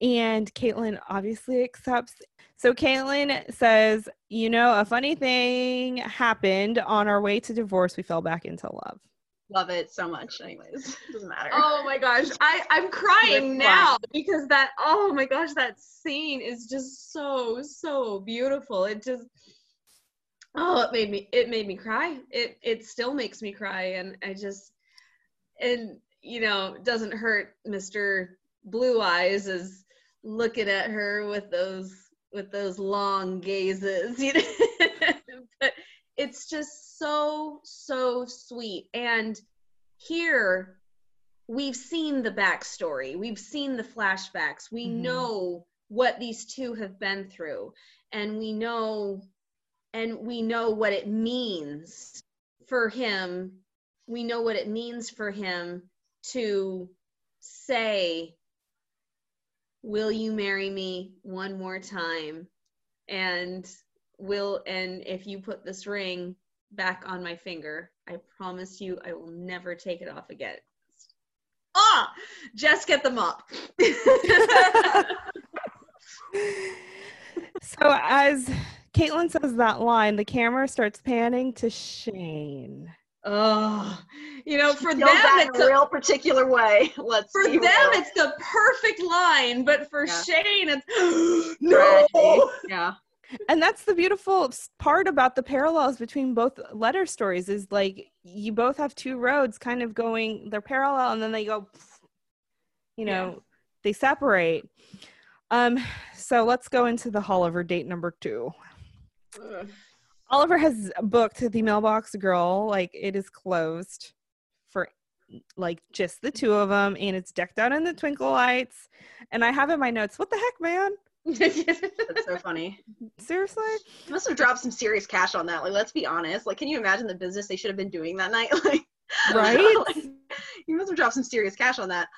And Caitlin obviously accepts. So Caitlin says, you know, a funny thing happened on our way to divorce. We fell back into love. Love it so much. Anyways, doesn't matter. Oh my gosh, I I'm crying now because that oh my gosh that scene is just so so beautiful. It just oh it made me it made me cry. It it still makes me cry and I just and you know doesn't hurt Mr. Blue Eyes is looking at her with those with those long gazes, you know. but it's just so so sweet. And here we've seen the backstory. We've seen the flashbacks. We Mhm. know what these two have been through. And we know and we know what it means for him. We know what it means for him to say will you marry me one more time? And will and if you put this ring back on my finger i promise you i will never take it off again ah just get them up So as Caitlin says that line, the camera starts panning to Shane. oh you know for them that it's in a a, real particular way. Let's for be them it's the perfect line but for Yeah. shane it's no Yeah. And that's the beautiful part about the parallels between both letter stories is like you both have two roads kind of going, they're parallel and then they go, you know, Yeah. they separate. Um, so let's go into the Oliver date number two. Ugh. Oliver has booked the mailbox grill, like it is closed for like just the two of them, and it's decked out in the twinkle lights. And I have in my notes, what the heck, man? That's so funny. Seriously? You must have dropped some serious cash on that. Like, let's be honest. Like, can you imagine the business they should have been doing that night? Like, Right? like, you must have dropped some serious cash on that.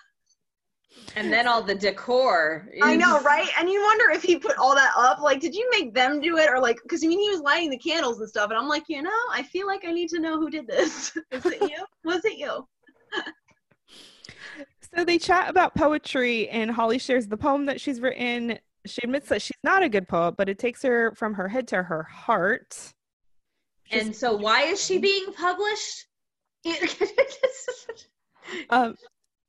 and then all the decor I know, right? And you wonder if he put all that up. Like, did you make them do it, or like, because I mean, he was lighting the candles and stuff, and I'm like, you know, I feel like I need to know who did this. Is it you? Was it you? So they chat about poetry, and Holly shares the poem that she's written. She admits that she's not a good poet, but it takes her from her head to her heart. Is- and so why is she being published um,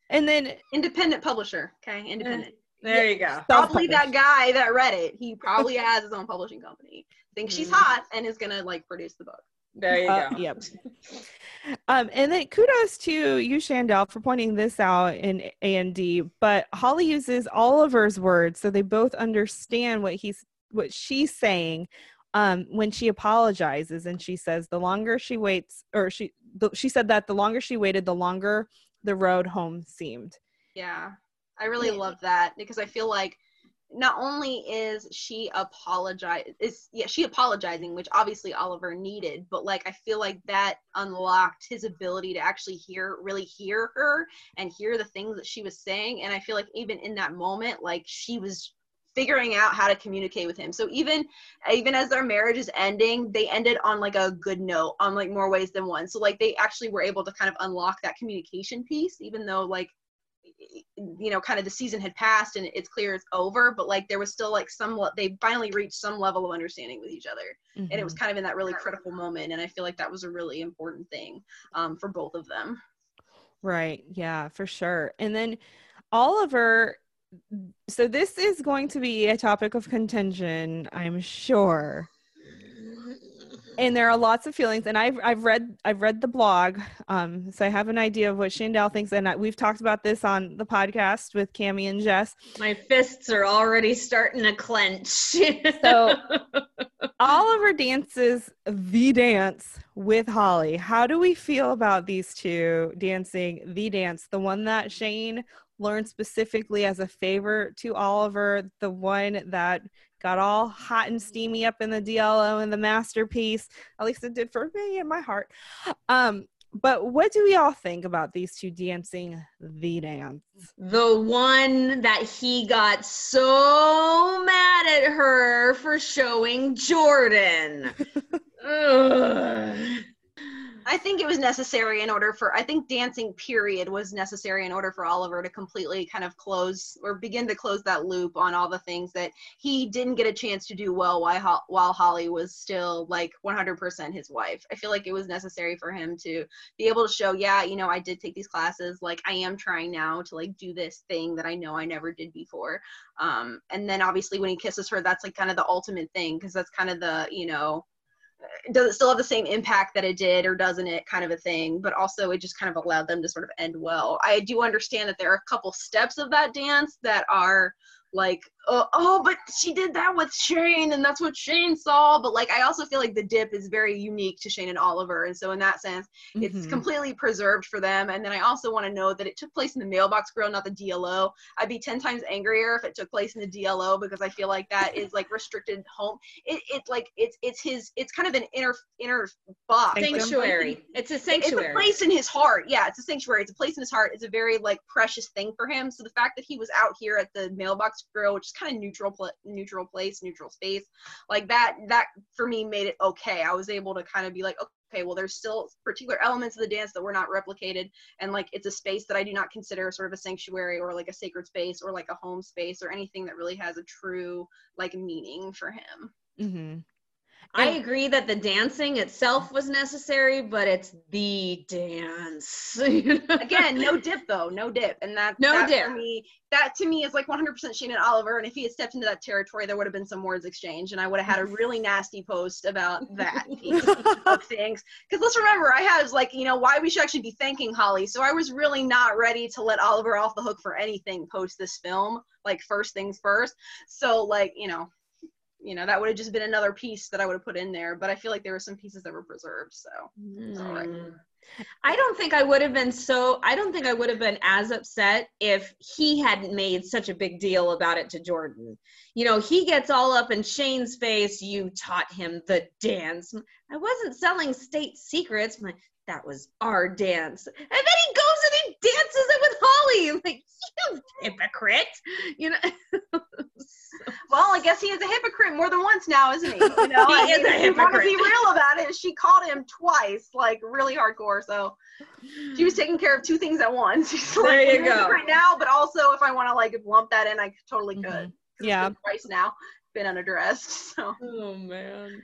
and then Independent publisher. Okay, independent. there you go Probably that guy that read it. He probably has his own publishing company. Thinks she's Mhm. hot and is gonna like produce the book. There you Uh, go. yep. Um, and then kudos to you, Shandell, for pointing this out in A and D. But Holly uses Oliver's words so they both understand what he's what she's saying um, when she apologizes, and she says the longer she waits, or she the, she said that the longer she waited, the longer the road home seemed. Yeah, I really Yeah. love that because I feel like not only is she apologize is yeah she apologizing which obviously oliver needed but like i feel like that unlocked his ability to actually hear really hear her and hear the things that she was saying. And i feel like even in that moment like she was figuring out how to communicate with him. So even even as their marriage is ending they ended on like a good note on like more ways than one. So like they actually were able to kind of unlock that communication piece even though like you know kind of the season had passed and it's clear it's over but like there was still like some they finally reached some level of understanding with each other and it was kind of in that really critical moment and i feel like that was a really important thing um, for both of them Right. Yeah, for sure. And then Oliver, so this is going to be a topic of contention, I'm sure. And there are lots of feelings, and I've I've read I've read the blog, um, so I have an idea of what Shandell thinks, and I, we've talked about this on the podcast with Cami and Jess. My fists are already starting to clench. So- Oliver dances the dance with Holly. How do we feel about these two dancing the dance? The one that Shane learned specifically as a favor to Oliver, the one that got all hot and steamy up in the DLO and the masterpiece. At least it did for me in my heart. Um, but what do we all think about these two dancing the dance? the one that he got so mad at her for showing Jordan. I think it was necessary in order for i think dancing period was necessary in order for oliver to completely kind of close or begin to close that loop on all the things that he didn't get a chance to do well while, while holly was still like 100% his wife. I feel like it was necessary for him to be able to show yeah you know i did take these classes. Like i am trying now to like do this thing that i know i never did before. Um and then obviously when he kisses her that's like kind of the ultimate thing because that's kind of the you know does it still have the same impact that it did or doesn't it kind of a thing but also it just kind of allowed them to sort of end well. I do understand that there are a couple steps of that dance that are like oh, oh but she did that with shane and that's what shane saw but like i also feel like the dip is very unique to shane and oliver and so in that sense it's Mhm. completely preserved for them and then i also want to know that it took place in the mailbox grill not the dlo i'd be 10 times angrier if it took place in the dlo because i feel like that is like restricted home. It, it's like it's it's his it's kind of an inner inner box. Like, Sanctuary. It's a sanctuary. it's a place in his heart. Yeah it's a sanctuary. It's a place in his heart. It's a very like precious thing for him. So the fact that he was out here at the mailbox grill which is kind of neutral pla- neutral place neutral space like that that for me made it okay i was able to kind of be like okay well there's still particular elements of the dance that were not replicated and like it's a space that i do not consider sort of a sanctuary or like a sacred space or like a home space or anything that really has a true like meaning for him Mhm. I agree that the dancing itself was necessary, but it's the dance. again no dip though no dip. And that No that dip. for me that to me is like 100% shane and oliver. And if he had stepped into that territory there would have been some words exchanged and i would have had a really nasty post about that of things. Because let's remember i had like you know why we should actually be thanking holly. So i was really not ready to let oliver off the hook for anything post this film like first things first. So like you know you know that would have just been another piece that i would have put in there but i feel like there were some pieces that were preserved so. Mm. I don't think I would have been so I don't think I would have been as upset if he hadn't made such a big deal about it to Jordan. You know, he gets all up in Shane's face, you taught him the dance. I wasn't selling state secrets. My, that was our dance. And then he dances it with Holly. I'm like, you hypocrite. You know. Well, I guess he is a hypocrite more than once now, isn't he? You know, He I is mean, a want to be real about it, she caught him twice, like really hardcore. So she was taking care of two things at once. She's like, There you go. hypocrite now, but also if I want to like lump that in, I totally could. Mhm. it's Yeah. twice now, been unaddressed. So oh man.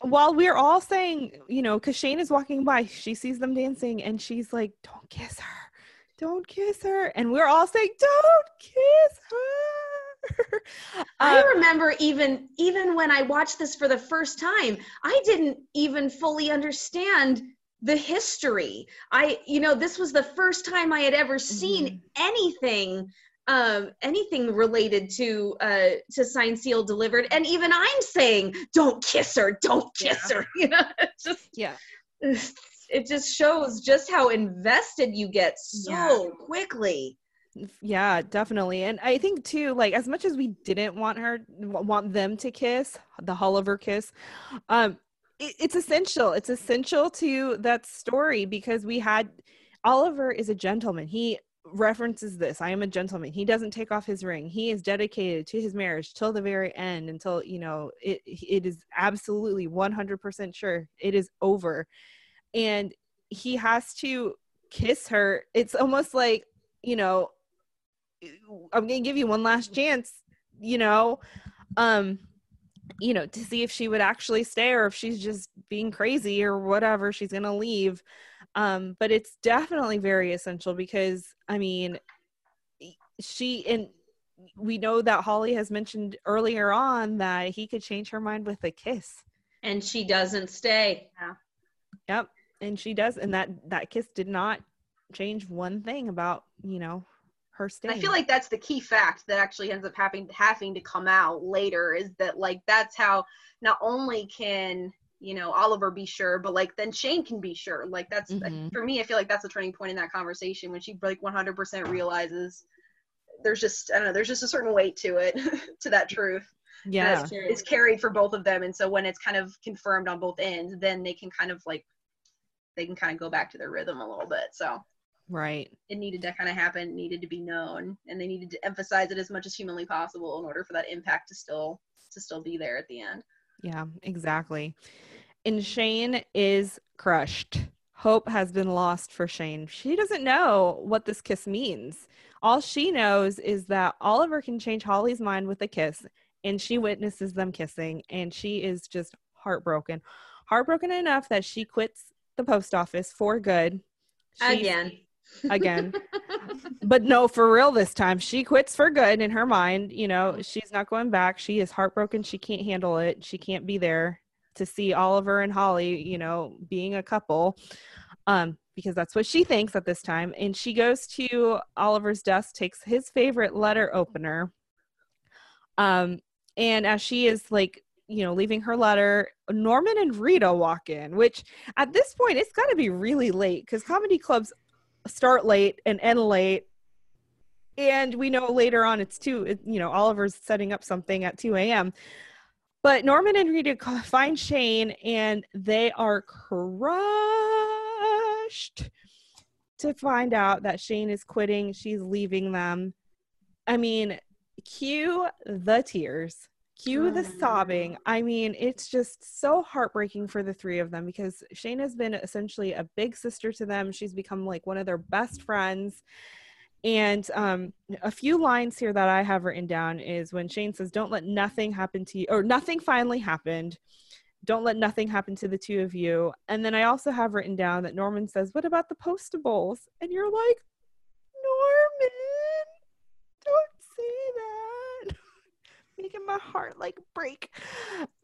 While we're all saying, you know, because Shane is walking by, she sees them dancing and she's like, don't kiss her. Don't kiss her. And we're all saying, don't kiss her. I Um, remember even even when I watched this for the first time, I didn't even fully understand the history. I you know, this was the first time I had ever seen Mhm. anything um anything related to uh to sign seal delivered and even i'm saying don't kiss her don't kiss her you know it's just yeah. it just shows just how invested you get so Yeah. quickly Yeah, definitely. And I think too, like as much as we didn't want her want them to kiss, the Holliver kiss, um it, it's essential. It's essential to that story because we had Oliver is a gentleman. He references this. I am a gentleman. He doesn't take off his ring. He is dedicated to his marriage till the very end until, you know, it it is absolutely 100% sure it is over. And he has to kiss her. It's almost like, you know, I'm gonna give you one last chance, you know, um, you know, to see if she would actually stay or if she's just being crazy or whatever, she's gonna leave. Um, but it's definitely very essential because I mean, she and we know that Holly has mentioned earlier on that he could change her mind with a kiss. and she doesn't stay Yeah. Yep, and she does, and that that kiss did not change one thing about you know her And. I feel like that's the key fact that actually ends up having having to come out later is that like that's how not only can you know Oliver be sure, but like then Shane can be sure. Like that's Mhm. for me. I feel like that's the turning point in that conversation when she like 100% realizes there's just I don't know. There's just a certain weight to it to that truth. yeah, is carried for both of them, and so when it's kind of confirmed on both ends, then they can kind of like they can kind of go back to their rhythm a little bit. So right. it needed to kind of happen, needed to be known, and they needed to emphasize it as much as humanly possible in order for that impact to still to still be there at the end. Yeah, exactly. And Shane is crushed. Hope has been lost for Shane. She doesn't know what this kiss means. All she knows is that Oliver can change Holly's mind with a kiss, and she witnesses them kissing, and she is just heartbroken. Heartbroken enough that she quits the post office for good. She's- again again. but no, for real this time. She quits for good in her mind. You know, she's not going back. She is heartbroken. She can't handle it. She can't be there to see Oliver and Holly, you know, being a couple. Um, because that's what she thinks at this time. And she goes to Oliver's desk, takes his favorite letter opener. Um, and as she is like, you know, leaving her letter, Norman and Rita walk in, which at this point it's got to be really late because comedy clubs start late and end late. And we know later on it's two, you know, Oliver's setting up something at 2 a.m. But Norman and Rita find Shane and they are crushed to find out that Shane is quitting. She's leaving them. I mean, cue the tears, cue the mm-hmm. sobbing. I mean, it's just so heartbreaking for the three of them because Shane has been essentially a big sister to them. She's become like one of their best friends. And um, a few lines here that I have written down is when Shane says, Don't let nothing happen to you, or nothing finally happened. Don't let nothing happen to the two of you. And then I also have written down that Norman says, What about the postables? And you're like, Norman, don't say that. Making my heart like break.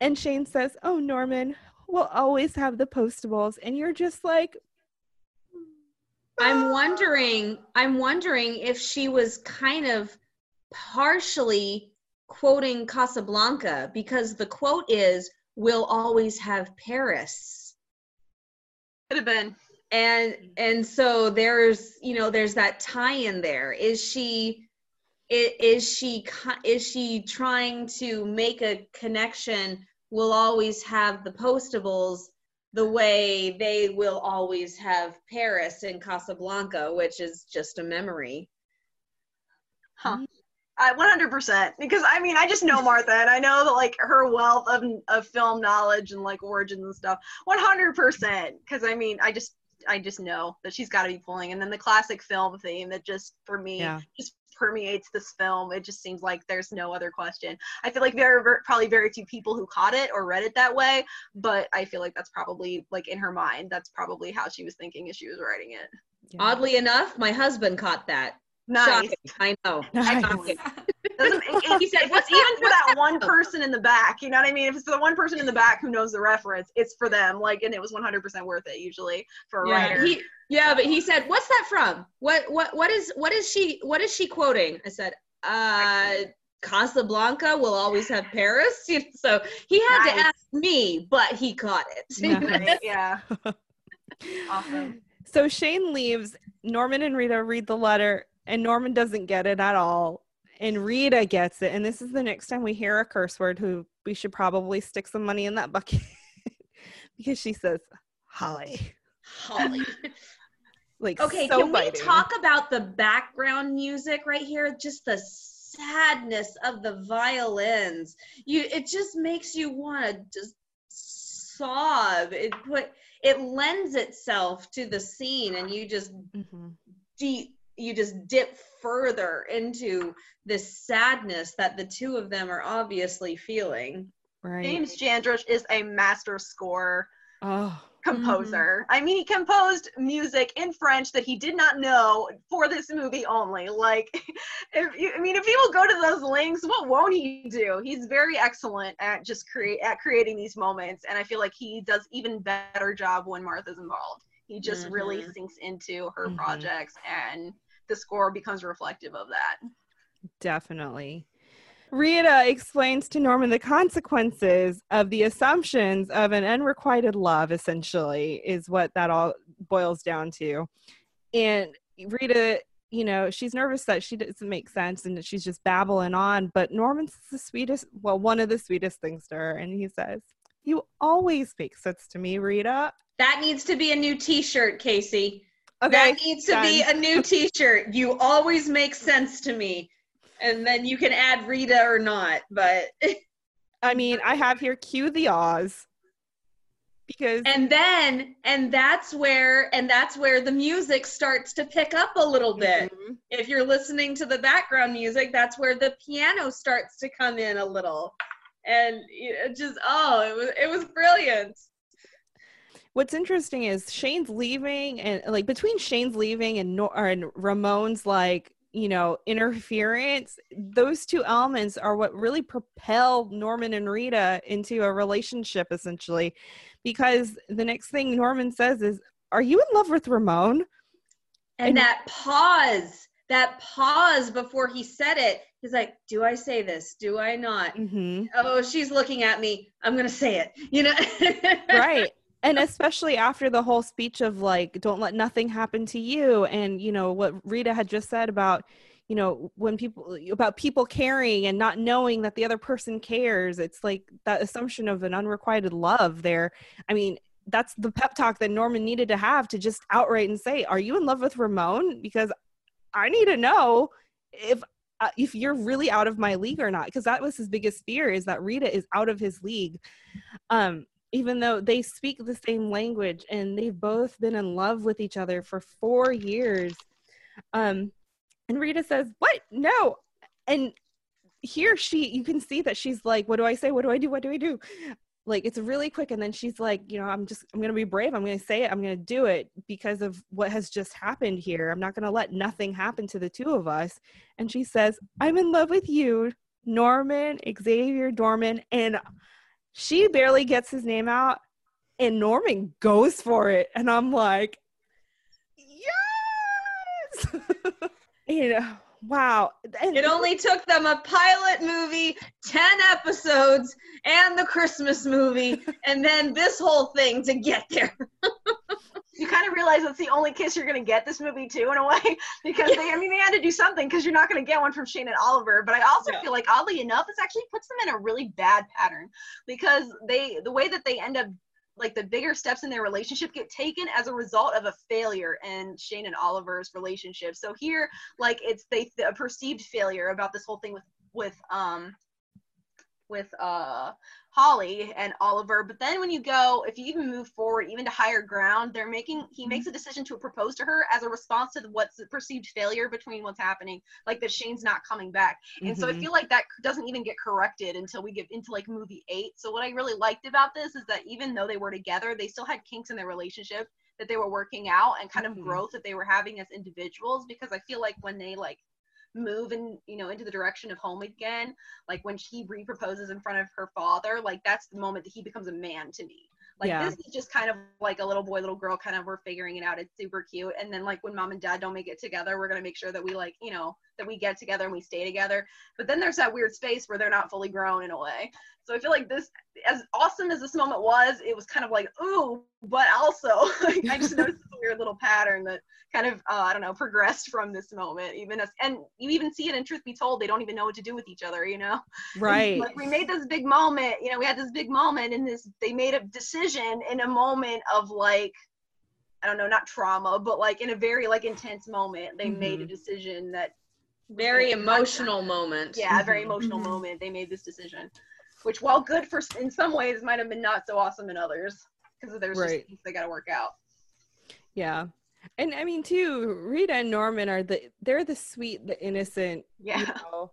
And Shane says, Oh, Norman, we'll always have the postables. And you're just like, I'm wondering, I'm wondering if she was kind of partially quoting Casablanca because the quote is, "We'll always have Paris." Could have been. And and so there's, you know, there's that tie-in there. Is she is she is she trying to make a connection? We'll always have the postables the way they will always have Paris and Casablanca, which is just a memory. Huh. Mm-hmm. I 100% because I mean I just know Martha and I know that like her wealth of, of film knowledge and like origins and stuff 100% because I mean I just I just know that she's got to be pulling and then the classic film theme that just for me Yeah. just permeates this film it just seems like there's no other question I feel like there are probably very few people who caught it or read it that way but I feel like that's probably like in her mind that's probably how she was thinking as she was writing it yeah. Oddly enough, my husband caught that. Nice. Shocking. I know. Nice. Shocking. Doesn't, he said, What's it's even that- for that one person in the back. You know what I mean? If it's for the one person in the back who knows the reference, it's for them. Like, and it was 100% worth it usually for a Yeah, writer. he, yeah, but he said, "What's that from? What what what is what is she what is she quoting?" I said, "Uh, Casablanca will always have Paris." You know, so he had to ask me, but he caught it. Nice. Yeah. Awesome. So Shane leaves. Norman and Rita read the letter, and Norman doesn't get it at all. And Rita gets it. And this is the next time we hear a curse word who we should probably stick some money in that bucket because she says, Holly. Holly. Like, Okay, so can biting. we talk about the background music right here? Just the sadness of the violins. You it just makes you want to just sob. It put it lends itself to the scene and you just Mhm. deep you just dip further into this sadness that the two of them are obviously feeling. Right. James Jandrisch is a master score Oh, composer. I mean, he composed music in French that he did not know for this movie only. Like, if you, I mean, if will go to those links, what won't he do? He's very excellent at just create at creating these moments, and I feel like he does even better job when Martha's involved. He just really Mhm. sinks into her Mhm. projects, and the score becomes reflective of that. definitely. Rita explains to Norman the consequences of the assumptions of an unrequited love, essentially, is what that all boils down to. And Rita, you know, she's nervous that she doesn't make sense and that she's just babbling on. But Norman's the sweetest, well, one of the sweetest things to her. And he says, You always make sense to me, Rita. That needs to be a new t-shirt, Casey. Okay. that needs to be a new t-shirt. You always make sense to me. And then you can add Rita or not, but I mean, I have here cue the Oz. Because and then and that's where and that's where the music starts to pick up a little bit. Mhm. If you're listening to the background music, that's where the piano starts to come in a little. And it just oh, it was it was brilliant. What's interesting is Shane's leaving, and like between Shane's leaving and Nor- or, and Ramon's like you know interference, those two elements are what really propel Norman and Rita into a relationship essentially, because the next thing Norman says is, "Are you in love with Ramon?" And, And- that pause, that pause before he said it, he's like, "Do I say this? Do I not?" hmm Oh, she's looking at me. I'm gonna say it. You know, right and especially after the whole speech of like don't let nothing happen to you and you know what rita had just said about you know when people about people caring and not knowing that the other person cares it's like that assumption of an unrequited love there. I mean that's the pep talk that norman needed to have to just outright and say are you in love with ramon? Because i need to know if uh, if you're really out of my league or not. Because that was his biggest fear is that rita is out of his league. Um even though they speak the same language and they've both been in love with each other for four years. Um, and Rita says, What? No. And here she, you can see that she's like, What do I say? What do I do? What do I do? Like, it's really quick. And then she's like, You know, I'm just, I'm going to be brave. I'm going to say it. I'm going to do it because of what has just happened here. I'm not going to let nothing happen to the two of us. And she says, I'm in love with you, Norman, Xavier Dorman. And she barely gets his name out and Norman goes for it. And I'm like yes! You know wow. And it only took them a pilot movie, ten episodes, and the Christmas movie, and then this whole thing to get there. you kind of realize that's the only kiss you're gonna get this movie too in a way because they I mean they had to do something because you're not gonna get one from Shane and Oliver but I also feel like oddly enough this actually puts them in a really bad pattern because they the way that they end up like the bigger steps in their relationship get taken as a result of a failure in Shane and Oliver's relationship. So here like it's they a perceived failure about this whole thing with with um with uh Holly and Oliver. But then when you go, if you even move forward, even to higher ground, they're making he makes a decision to propose to her as a response to what's the perceived failure between what's happening, like that Shane's not coming back. And so I Mhm. feel like that doesn't even get corrected until we get into like movie eight. So what I really liked about this is that even though they were together, they still had kinks in their relationship that they were working out and kind of Mhm. growth that they were having as individuals. Because I feel like when they like move in you know into the direction of home again like when she re-proposes in front of her father like that's the moment that he becomes a man to me. Like Yeah. this is just kind of like a little boy little girl kind of we're figuring it out. It's super cute. And then like when mom and dad don't make it together we're going to make sure that we like you know that we get together and we stay together but then there's that weird space where they're not fully grown in a way so i feel like this as awesome as this moment was it was kind of like ooh but also like, i just noticed this weird little pattern that kind of uh, I don't know progressed from this moment even as and you even see it in Truth Be Told they don't even know what to do with each other you know Right. like we made this big moment you know we had this big moment and this they made a decision in a moment of like I don't know not trauma but like in a very like intense moment they made a Mhm. decision that Very emotional moment. yeah a very emotional Mhm. moment they made this decision which while good for in some ways might have been not so awesome in others because there's Right. just things they got to work out Yeah. And I mean too, Rita and Norman are the they're the sweet, the innocent, yeah you know,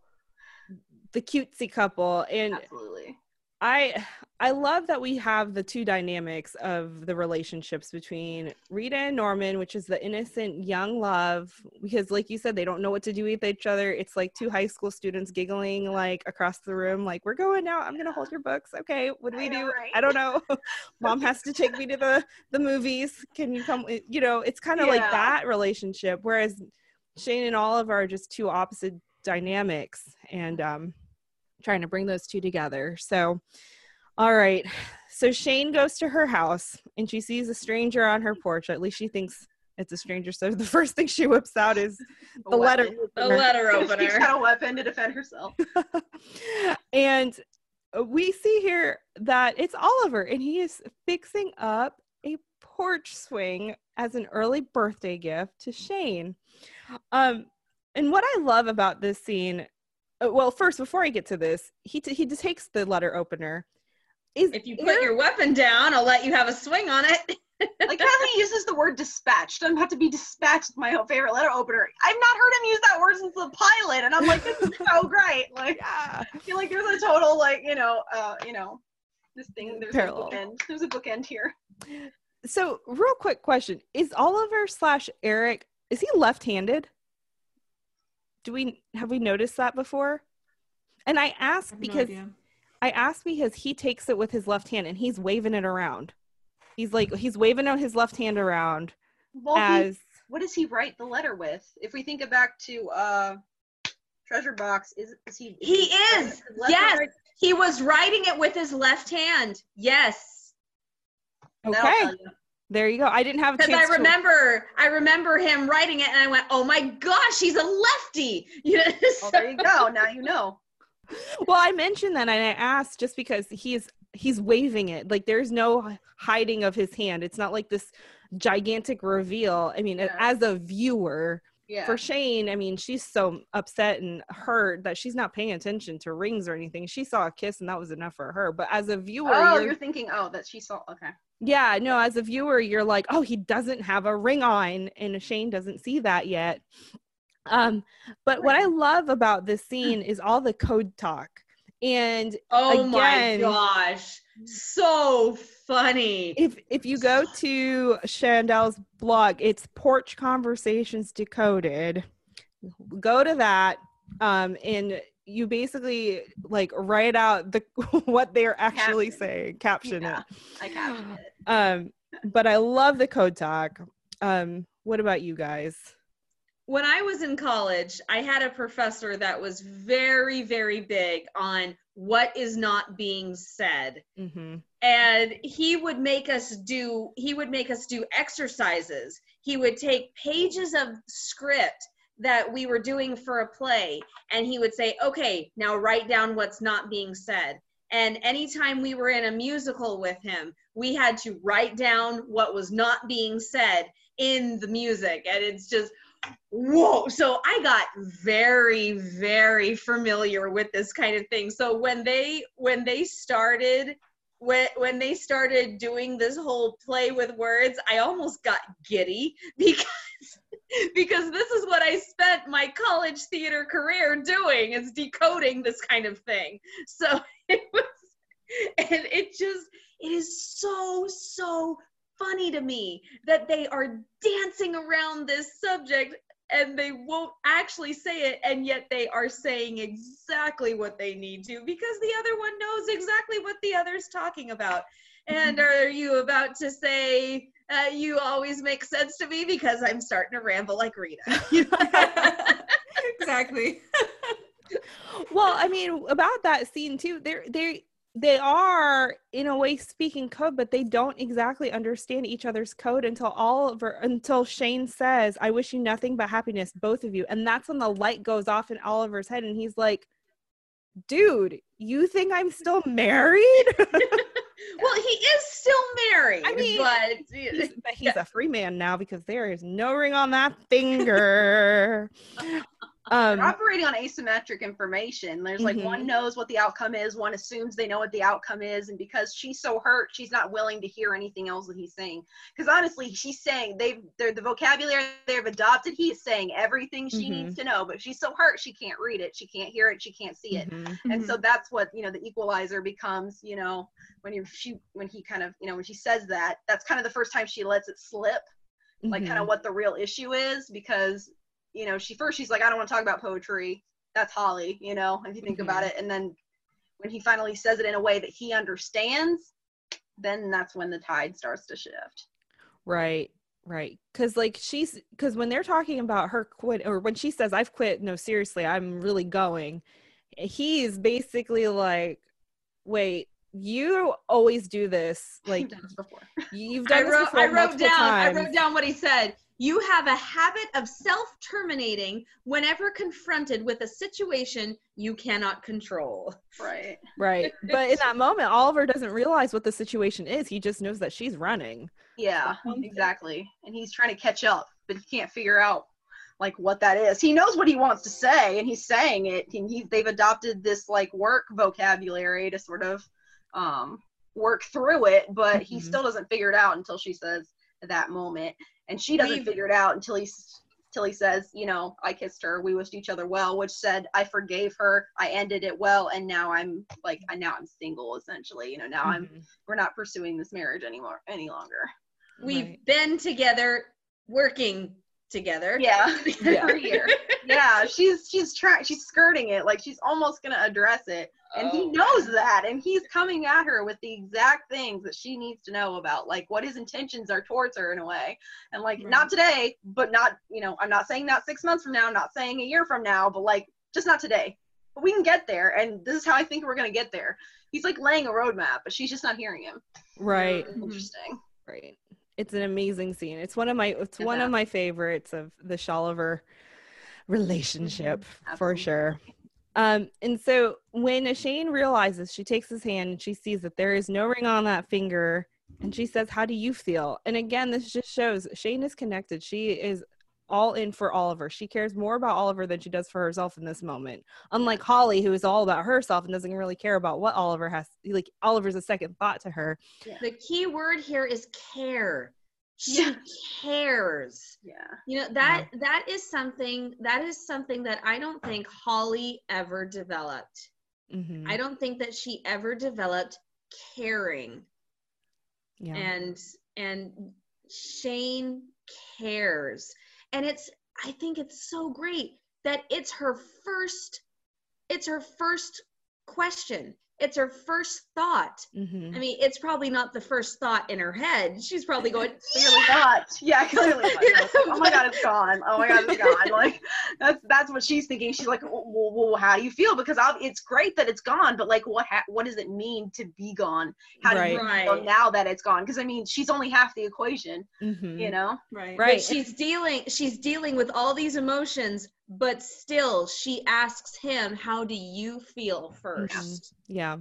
the cutesy couple. And absolutely I I love that we have the two dynamics of the relationships between Rita and Norman, which is the innocent young love, because like you said, they don't know what to do with each other. It's like two high school students giggling like across the room, like, we're going now. I'm gonna hold your books. Okay, what do I we know, do? right? I don't know. Mom has to take me to the the movies. Can you come? You know, it's kind of like that relationship. Whereas Shane and Olive are just two opposite dynamics, and um, trying to bring those two together. So, all right. So Shane goes to her house and she sees a stranger on her porch. At least she thinks it's a stranger. So the first thing she whips out is A the letter weapon. The opener. letter She's opener. got a weapon to defend herself. and we see here that it's Oliver and he is fixing up a porch swing as an early birthday gift to Shane. Um, and what I love about this scene, well, first before I get to this, he t- he takes the letter opener. Is If you put your weapon down, I'll let you have a swing on it. Like how he uses the word dispatched. I'm about to be dispatched with my own favorite letter opener. I've not heard him use that word since the pilot, and I'm like, this is so great. Like yeah, I feel like there's a total like, you know, uh, you know, this thing there's Parallel. a bookend. There's a bookend here. so real quick question: Is Oliver slash Eric is he left-handed? Do we have we noticed that before? And I ask I have no because. I ask because he takes it with his left hand and he's waving it around. He's like he's waving out his left hand around Well, he, as what does he write the letter with? If we think back to uh Treasure Box, is is he He writing is. with his left Yes. hand? He was writing it with his left hand. Yes. That'll okay. There you go. I didn't have a Because. I remember, I remember him writing it, and I went, "Oh my gosh, he's a lefty!" You know, Well, there you go. Now you know. Well, I mentioned that and I asked just because he's he's waving it. Like there's no hiding of his hand. It's not like this gigantic reveal. I mean, Yeah. as a viewer, Yeah. for Shane, I mean, she's so upset and hurt that she's not paying attention to rings or anything. She saw a kiss and that was enough for her. But as a viewer, oh, you're you're thinking, oh, that she saw. Okay. Yeah, no, as a viewer, you're like, oh, he doesn't have a ring on, and Shane doesn't see that yet. Um, but what I love about this scene is all the code talk. And oh Again- my gosh, so funny. if if you go to Shandell's blog, it's Porch Conversations Decoded. Go to that, um, and you basically like write out the what they're actually Caption. saying, caption Yeah, it. I captioned it. Um, but I love the code talk. Um, what about you guys? when I was in college, I had a professor that was very, very big on what is not being said. Mm-hmm. And he would make us do he would make us do exercises. He would take pages of script that we were doing for a play and he would say, "Okay, now write down what's not being said." And anytime we were in a musical with him, we had to write down what was not being said in the music. And it's just whoa so i got very very familiar with this kind of thing so when they when they started when when they started doing this whole play with words i almost got giddy because because this is what i spent my college theater career doing is decoding this kind of thing. So it was and it just it is so so funny to me that they are dancing around this subject and they won't actually say it and yet they are saying exactly what they need to because the other one knows exactly what the other's talking about. And mm-hmm. are you about to say uh, you always make sense to me because i'm starting to ramble like rita. Exactly. well i mean about that scene too they're they they are in a way speaking code but they don't exactly understand each other's code until oliver until shane says i wish you nothing but happiness both of you. And that's when the light goes off in oliver's head and he's like dude you think i'm still married well he is still married I mean, but he's, but he's a free man now because there is no ring on that finger um They're operating on asymmetric information. There's like one Mhm. knows what the outcome is, one assumes they know what the outcome is, and because she's so hurt, she's not willing to hear anything else that he's saying. Because honestly, she's saying they've they're the vocabulary they've adopted. He's saying everything she needs to know, but she's so hurt she can't read it, she can't hear it, she can't see it. mhm. And so that's what you know the equalizer becomes. You know when you she when he kind of you know when she says that, that's kind of the first time she lets it slip like kind Mhm. of what the real issue is because you know she first she's like i don't want to talk about poetry that's holly you know if you think about Mhm. it and then when he finally says it in a way that he understands then that's when the tide starts to shift Right, right. Because like she's because when they're talking about her quit or when she says I've quit, no, seriously, I'm really going. He's basically like, wait, you always do this. Like I've done this before you've I done this wrote, before I wrote down, times. I wrote down what he said. You have a habit of self-terminating whenever confronted with a situation you cannot control. right Right, but in that moment, Oliver doesn't realize what the situation is. He just knows that she's running. yeah exactly and he's trying to catch up but he can't figure out like what that is he knows what he wants to say and he's saying it and he, they've adopted this like work vocabulary to sort of um work through it but he Mhm. still doesn't figure it out until she says that moment and she doesn't We've- figure it out until he's till he says you know i kissed her we wished each other well which said i forgave her i ended it well and now i'm like I now i'm single essentially you know now i'm Mhm. we're not pursuing this marriage anymore any longer We've Right. been together, working together. yeah Yeah. year yeah she's she's trying she's skirting it like she's almost gonna address it and he Oh. knows that and he's coming at her with the exact things that she needs to know about like what his intentions are towards her in a way and like Right. not today but not you know i'm not saying not six months from now I'm not saying a year from now but like just not today but we can get there and this is how i think we're gonna get there he's like laying a roadmap but she's just not hearing him Right, Mhm. interesting right. It's an amazing scene. It's one of my it's Is one of my favorites of the Sholiver relationship for sure. Um, and so when Shane realizes, she takes his hand and she sees that there is no ring on that finger, and she says, "How do you feel?" And again, this just shows Shane is connected. She is all in for Oliver. She cares more about Oliver than she does for herself in this moment. Unlike Holly, who is all about herself and doesn't really care about what Oliver has. Like Oliver's a second thought to her. The key word here is care. She Yeah. cares. yeah You know that that is something that is something that I don't think Holly ever developed. Mhm. I don't think that she ever developed caring. yeah. and and Shane cares. And it's I think it's so great that it's her first it's her first question. It's her first thought. Mhm. I mean, it's probably not the first thought in her head. She's probably going, clearly not. Yeah, clearly not. It's oh my god, it's gone. Oh my god, it's gone. Like that's that's what she's thinking. She's like, well, well, well how do you feel? Because I'll, it's great that it's gone, but like, what ha- what does it mean to be gone? How do you Right. feel now that it's gone? Because I mean, she's only half the equation. Mhm. You know? Right. but Right. she's dealing she's dealing with all these emotions, but still she asks him, How do you feel 1st Yeah.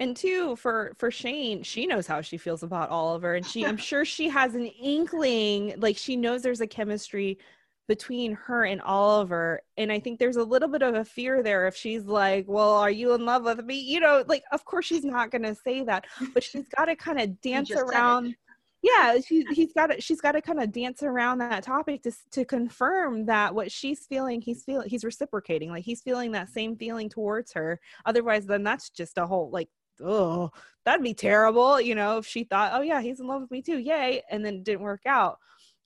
And two, for for Shane, she knows how she feels about Oliver, and she I'm sure she has an inkling, like she knows there's a chemistry between her and Oliver. And I think there's a little bit of a fear there if she's like, Well, are you in love with me? You know, like, of course, she's not going to say that, but she's got to kind of dance just said it. around. Yeah, she, he's got to, she's got to kind of dance around that topic to to confirm that what she's feeling, he's feeling, he's reciprocating, like he's feeling that same feeling towards her. Otherwise, then that's just a whole like, oh, that'd be terrible, you know, if she thought, oh yeah, he's in love with me too, yay, and then it didn't work out.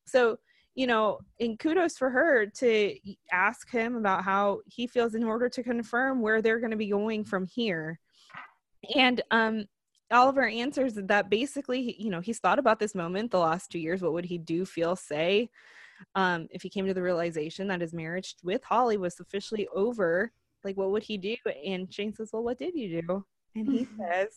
So, you know, and kudos for her to ask him about how he feels in order to confirm where they're going to be going from here. And um Oliver answers that basically, you know, he's thought about this moment the last two years. What would he do, feel, say? Um, if he came to the realization that his marriage with Holly was officially over, like what would he do? And Shane says, Well, what did you do? And he says,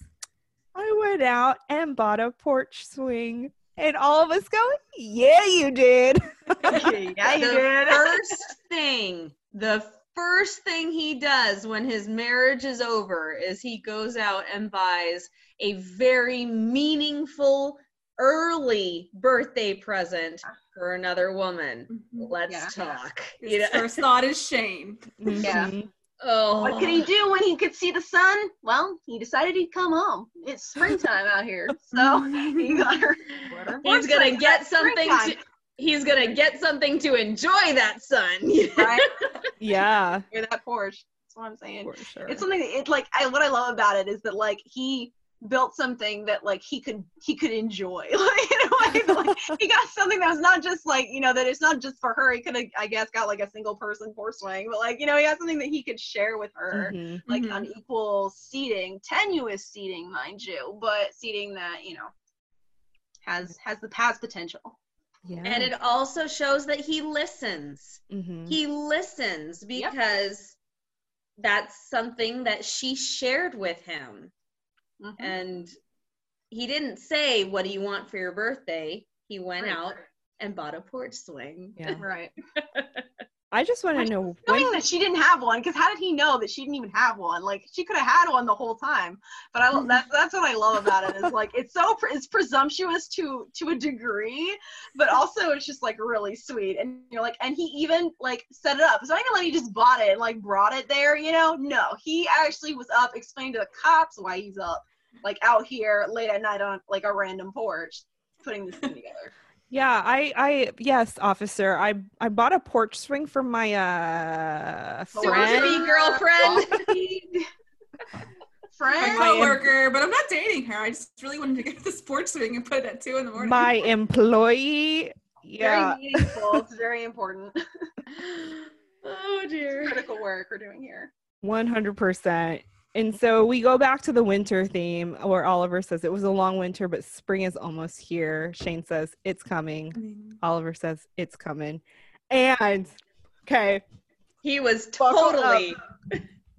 I went out and bought a porch swing. And all of us go, Yeah, you did. yeah, you did. first thing, the first thing he does when his marriage is over is he goes out and buys a very meaningful early birthday present for another woman. Let's Yeah. talk. His You know? first thought is Shane. Yeah. Mhm. Oh, What could he do when he could see the sun? Well, he decided he'd come home. It's springtime out here, so he got her. He's gonna get something to. He's gonna get something to enjoy that sun. right Yeah, near that porch. That's what I'm saying. for sure. It's something that it like I what I love about it is that like he built something that like he could he could enjoy like in a way like he got something that was not just like you know that it's not just for her he could have i guess got like a single person porch swing but like you know he got something that he could share with her Mhm. like Mhm. on equal seating tenuous seating mind you but seating that you know has has the past potential Yeah. And it also shows that he listens. Mhm. He listens Yep. because that's something that she shared with him. Mhm. And he didn't say, What do you want for your birthday? He went Right. out and bought a porch swing. yeah. right I just want to know when knowing that she didn't have one? Because how did he know that she didn't even have one? Like she could have had one the whole time. But i that's that's what i love about it is like it's so pre- it's presumptuous to to a degree but also it's just like really sweet. And you're like and he even like set it up. It's not even like he just bought it and like brought it there you know? No. He actually was up explaining to the cops why he's up like out here late at night on like a random porch putting this thing together Yeah, I, I, yes, officer. I, I bought a porch swing for my uh Soon to friend. be girlfriend. My friend coworker, but I'm not dating her. I just really wanted to get the sports swing and put it at two in the morning. My employee. Yeah. very meaningful it's very important oh dear. critical work we're doing here. One hundred percent. And so we go back to the winter theme where Oliver says it was a long winter, but spring is almost here. Shane says it's coming. I mean, Oliver says it's coming. And okay, He was totally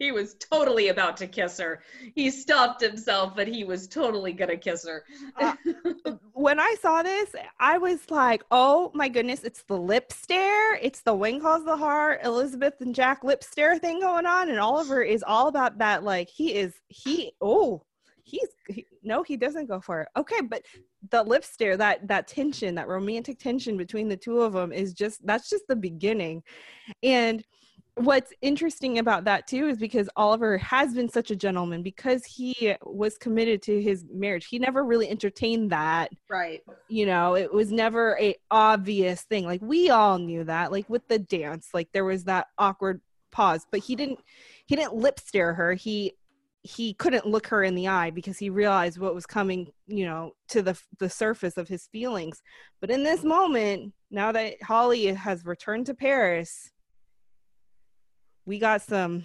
he was totally about to kiss her. He stopped himself, but he was totally gonna kiss her. Uh, when I saw this, I was like, oh my goodness, it's the lip stare. It's the When Calls the Heart, Elizabeth and Jack lip stare thing going on. And Oliver is all about that. Like, he is, he, oh, he's, he, no, he doesn't go for it. Okay. But the lip stare, that, that tension, that romantic tension between the two of them is just, that's just the beginning. And, what's interesting about that too is because Oliver has been such a gentleman because he was committed to his marriage. He never really entertained that. Right. You know, it was never a obvious thing. Like we all knew that. Like with the dance, like there was that awkward pause, but he didn't he didn't lip stare her. He he couldn't look her in the eye because he realized what was coming, you know, to the the surface of his feelings. But in this moment, now that Holly has returned to Paris, we got some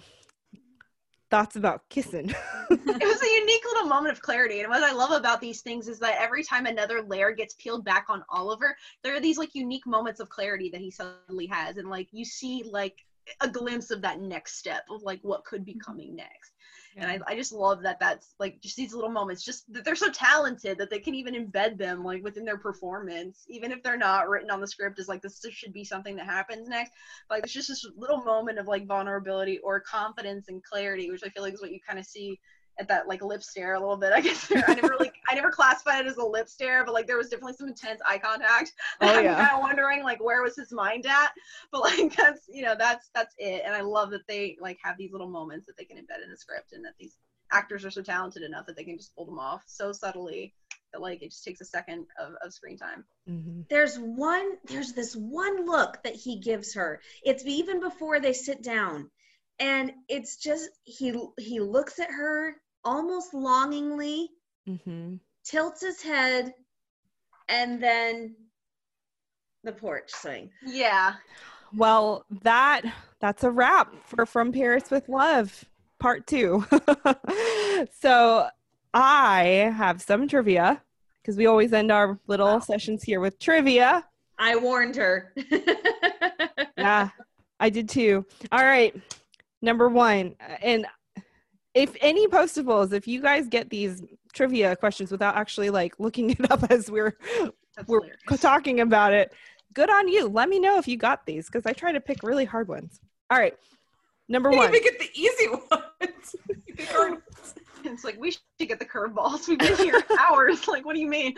thoughts about kissing. it was a unique little moment of clarity. And what I love about these things is that every time another layer gets peeled back on Oliver, there are these like unique moments of clarity that he suddenly has. And like you see like a glimpse of that next step of like what could be mm-hmm. coming next. And I, I just love that that's like just these little moments, just that they're so talented that they can even embed them like within their performance, even if they're not written on the script as like this should be something that happens next. Like it's just this little moment of like vulnerability or confidence and clarity, which I feel like is what you kind of see at that like lip stare a little bit. I guess I never really I never classified it as a lip stare, but like there was definitely some intense eye contact. Oh, yeah. I'm kind of wondering like where was his mind at? But like that's you know that's that's it. And I love that they like have these little moments that they can embed in the script, and that these actors are so talented enough that they can just pull them off so subtly that like it just takes a second of, of screen time. Mhm. there's one there's this one look that he gives her it's even before they sit down and it's just he he looks at her almost longingly Mhm. tilts his head and then the porch swing Yeah. Well, that that's a wrap for From Paris with Love Part 2. so, I have some trivia because we always end our little Wow. sessions here with trivia. i warned her Yeah, I did too. All right. Number 1. And if any postables, if you guys get these trivia questions without actually like looking it up as we're That's we're hilarious. talking about it. Good on you. Let me know if you got these because I try to pick really hard ones. All right. Number You one. even get the easy ones. You pick hard ones. It's like we should get the curveballs. We've been here hours. Like, what do you mean?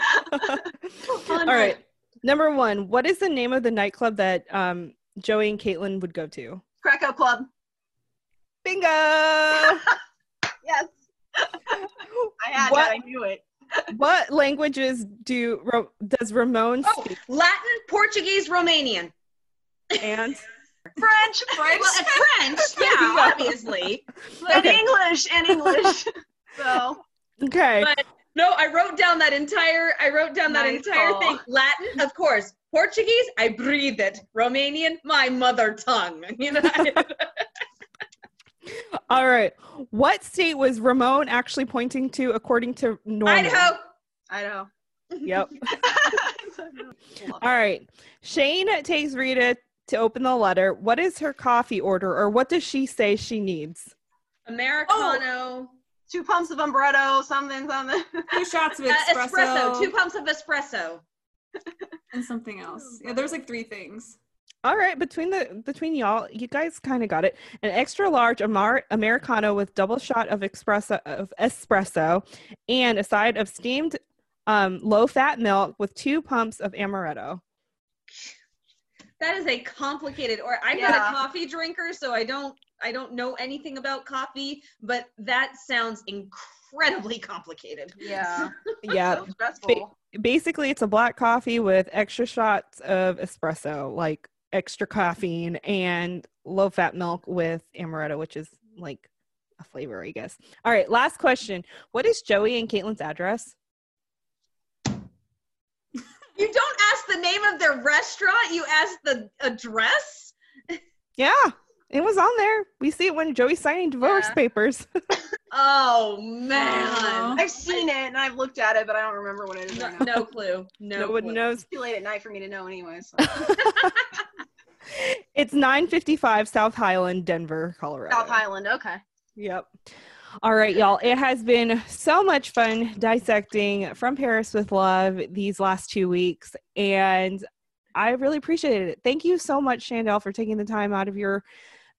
All right. Number one. What is the name of the nightclub that um, Joey and Caitlin would go to? Krakow Club. Bingo. Yes. I had What- that. I knew it. what languages do does Ramon oh, speak? latin portuguese romanian And French, French. well french yeah obviously and Okay. English, and English. so okay. But no, I wrote down that entire. I wrote down that Nice entire call. thing. Latin, of course. Portuguese, I breathe it. Romanian, my mother tongue. You know. All right. What state was Ramon actually pointing to according to Norman? Idaho. Idaho. Yep. All right. Shane takes Rita to open the letter. What is her coffee order, or what does she say she needs? Americano. Two pumps of amaretto, something, something. Two shots of Uh, espresso, espresso. Two pumps of espresso. and something else. Yeah, there's like three things. All right, between the between y'all, you guys kind of got it. An extra large Amar- americano with double shot of espresso of espresso, and a side of steamed um, low fat milk with two pumps of amaretto. That is a complicated. Or I'm Yeah. not a coffee drinker, so I don't. I don't know anything about coffee, but that sounds incredibly complicated. Yeah. Yeah, So stressful. basically it's a black coffee with extra shots of espresso, like extra caffeine and low fat milk with amaretto, which is like a flavor, I guess. All right, last question. What is Joey and Caitlin's address? You don't ask the name of their restaurant. You ask the address. Yeah, it was on there. We see it when Joey's signing divorce Yeah. papers. Oh man. I've seen it and I've looked at it, but I don't remember what it is No, right now. no clue. No Nobody clue. knows. It's too late at night for me to know anyway. So. It's 955 South Highland, Denver, Colorado. South Highland. Okay. Yep. All right, y'all. It has been so much fun dissecting From Paris with Love these last two weeks. And I really appreciated it. Thank you so much, Shandell, for taking the time out of your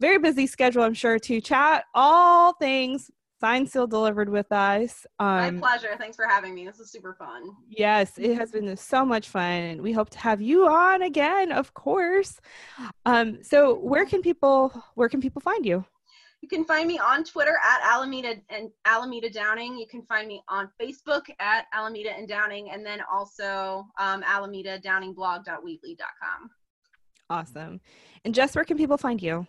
very busy schedule, I'm sure, to chat all things signed, sealed, delivered with us. My Um, pleasure. Thanks for having me. This is super fun. Yes, it has been so much fun, and we hope to have you on again, of course. Um, so, where can people where can people find you? You can find me on Twitter at Alameda and Alameda Downing. You can find me on Facebook at Alameda and Downing, and then also um, Alameda Downing blog.weebly.com. Awesome. And Jess, where can people find you?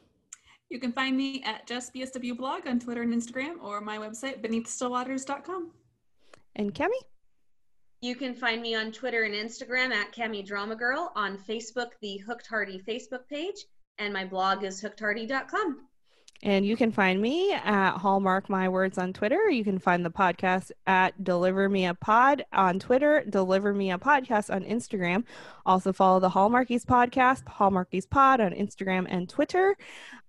You can find me at Just BSW blog on Twitter and Instagram or my website, beneathstillwaters.com. And Kemi? You can find me on Twitter and Instagram at Cami Drama Girl, on Facebook, the Hooked Hardy Facebook page, and my blog is hookedhardy.com. And you can find me at Hallmark My Words on Twitter. You can find the podcast at Deliver Me a Pod on Twitter, Deliver Me a Podcast on Instagram. Also follow the Hallmarkies podcast, Hallmarkies Pod on Instagram and Twitter.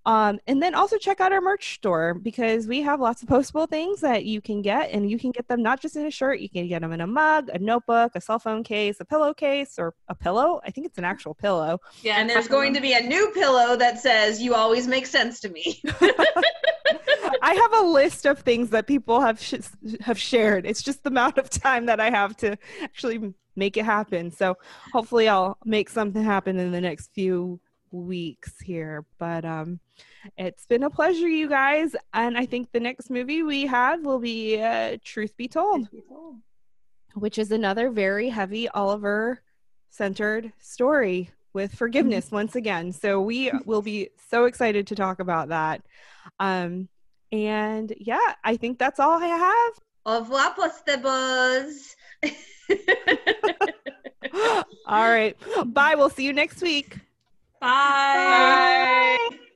Um, and then also check out our merch store because we have lots of postable things that you can get, and you can get them not just in a shirt, you can get them in a mug, a notebook, a cell phone case, a pillowcase, or a pillow. I think it's an actual pillow. Yeah, And there's going to be a new pillow that says, You always make sense to me. I have a list of things that people have sh- have shared. It's just the amount of time that I have to actually make it happen. So hopefully I'll make something happen in the next few weeks here. But um it's been a pleasure you guys and I think the next movie we have will be uh, Truth Be Told, which is another very heavy Oliver centered story with forgiveness once again. So we will be so excited to talk about that. Um and yeah, I think that's all I have. Au revoir, postebos. All right. Bye. We'll see you next week. Bye. Bye.